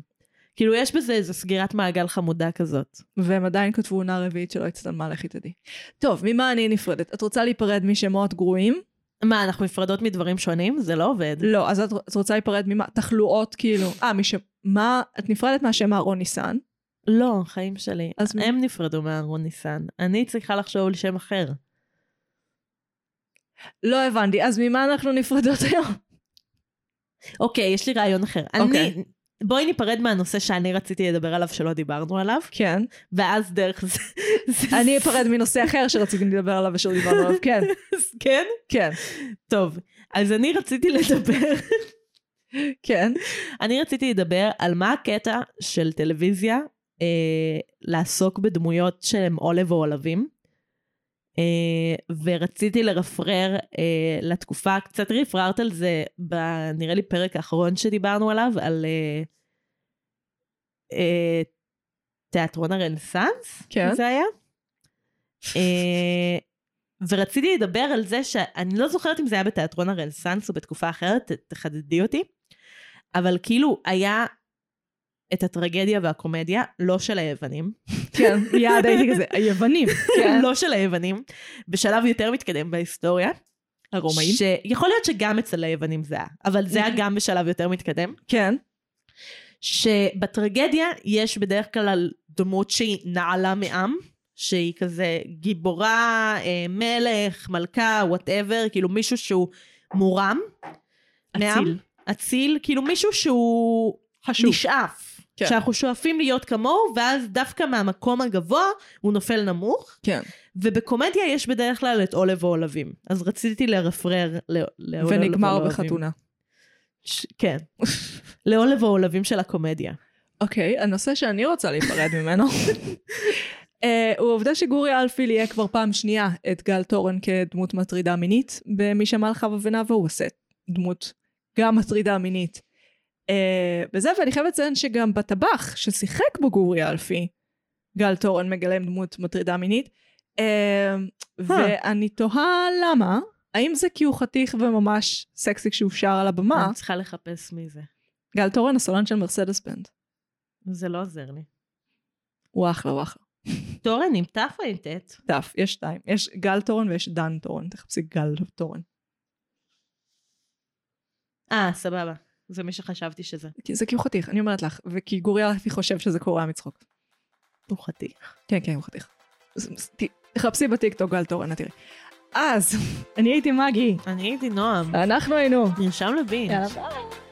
כאילו יש בזה איזו סגירת מעגל חמודה כזאת. והם עדיין כתבו עונה רביעית שלא הצטלמה, לכי תדעי. טוב, ממה אני נפרדת? את רוצה להיפרד משמות גרועים? מה, אנחנו נפרדות מדברים שונים? זה לא עובד. לא, אז את, את רוצה להיפרד ממה? תחלואות כאילו. אה, משם... מה? את נפרדת מהשם אהרון ניסן? לא, חיים שלי. אז הם נפרדו מאהרון ניסן. אני צריכה לחשוב על שם אחר. לא הבנתי, אז ממה אנחנו נפרדות היום? אוקיי, יש לי רעיון אחר. אוקיי. אני... בואי ניפרד מהנושא שאני רציתי לדבר עליו שלא דיברנו עליו, כן. ואז דרך זה... אני אפרד מנושא אחר שרציתי לדבר עליו ושלא דיברנו עליו, כן. כן? כן. טוב. אז אני רציתי לדבר, כן. אני רציתי לדבר על מה הקטע של טלוויזיה אה, לעסוק בדמויות שהן עולב או עולבים. אה, ורציתי לרפרר אה, לתקופה, קצת רפררת על זה, ב, נראה לי פרק האחרון שדיברנו עליו, על אה, אה, תיאטרון הרנסאנס, כן. זה היה. אה, ורציתי לדבר על זה שאני לא זוכרת אם זה היה בתיאטרון הרנסאנס או בתקופה אחרת, תחדדי אותי, אבל כאילו היה את הטרגדיה והקומדיה, לא של היוונים, כן. יעד הייתי כזה, היוונים. כן. לא של היוונים, בשלב יותר מתקדם בהיסטוריה. הרומאים. שיכול להיות שגם אצל היוונים זה היה, אבל זה היה גם בשלב יותר מתקדם. כן. שבטרגדיה יש בדרך כלל דמות שהיא נעלה מעם, שהיא כזה גיבורה, אה, מלך, מלכה, וואטאבר, כאילו מישהו שהוא מורם. מעם. אציל. אציל, כאילו מישהו שהוא חשוב. נשאף. כן. שאנחנו שואפים להיות כמוהו, ואז דווקא מהמקום הגבוה הוא נופל נמוך. כן. ובקומדיה יש בדרך כלל את עולב ועולבים. אז רציתי לרפרר לעולב ונגמר ועולבים. בחתונה. ש- כן. לעולב ועולבים של הקומדיה. אוקיי, הנושא שאני רוצה להיפרד ממנו, אה, הוא העובדה שגורי אלפיל יהיה כבר פעם שנייה את גל תורן כדמות מטרידה מינית, במי שמע חווה ונאווה הוא עושה דמות גם מטרידה מינית. אה, וזה, ואני חייבת לציין שגם בטבח ששיחק בו גורי אלפי, גל תורן מגלם דמות מטרידה מינית, אה, ואני תוהה למה, האם זה כי הוא חתיך וממש סקסי כשהוא שר על הבמה, אני צריכה לחפש מי זה. גל תורן הסולן של מרסדס בנד. זה לא עוזר לי. הוא אחלה, הוא אחלה. תורן עם תף או עם טט? דף, יש שתיים. יש גל תורן ויש דן תורן. תחפשי גל תורן. אה, סבבה. זה מי שחשבתי שזה. זה כי הוא חתיך, אני אומרת לך. וכי גורי אלפי חושב שזה קורע מצחוק. הוא חתיך. כן, כן, הוא חתיך. תחפשי בטיקטוק גל תורן, תראי. אז, אני הייתי מגי. אני הייתי נועם. אנחנו היינו. נרשם לבינג'. יאללה ביי.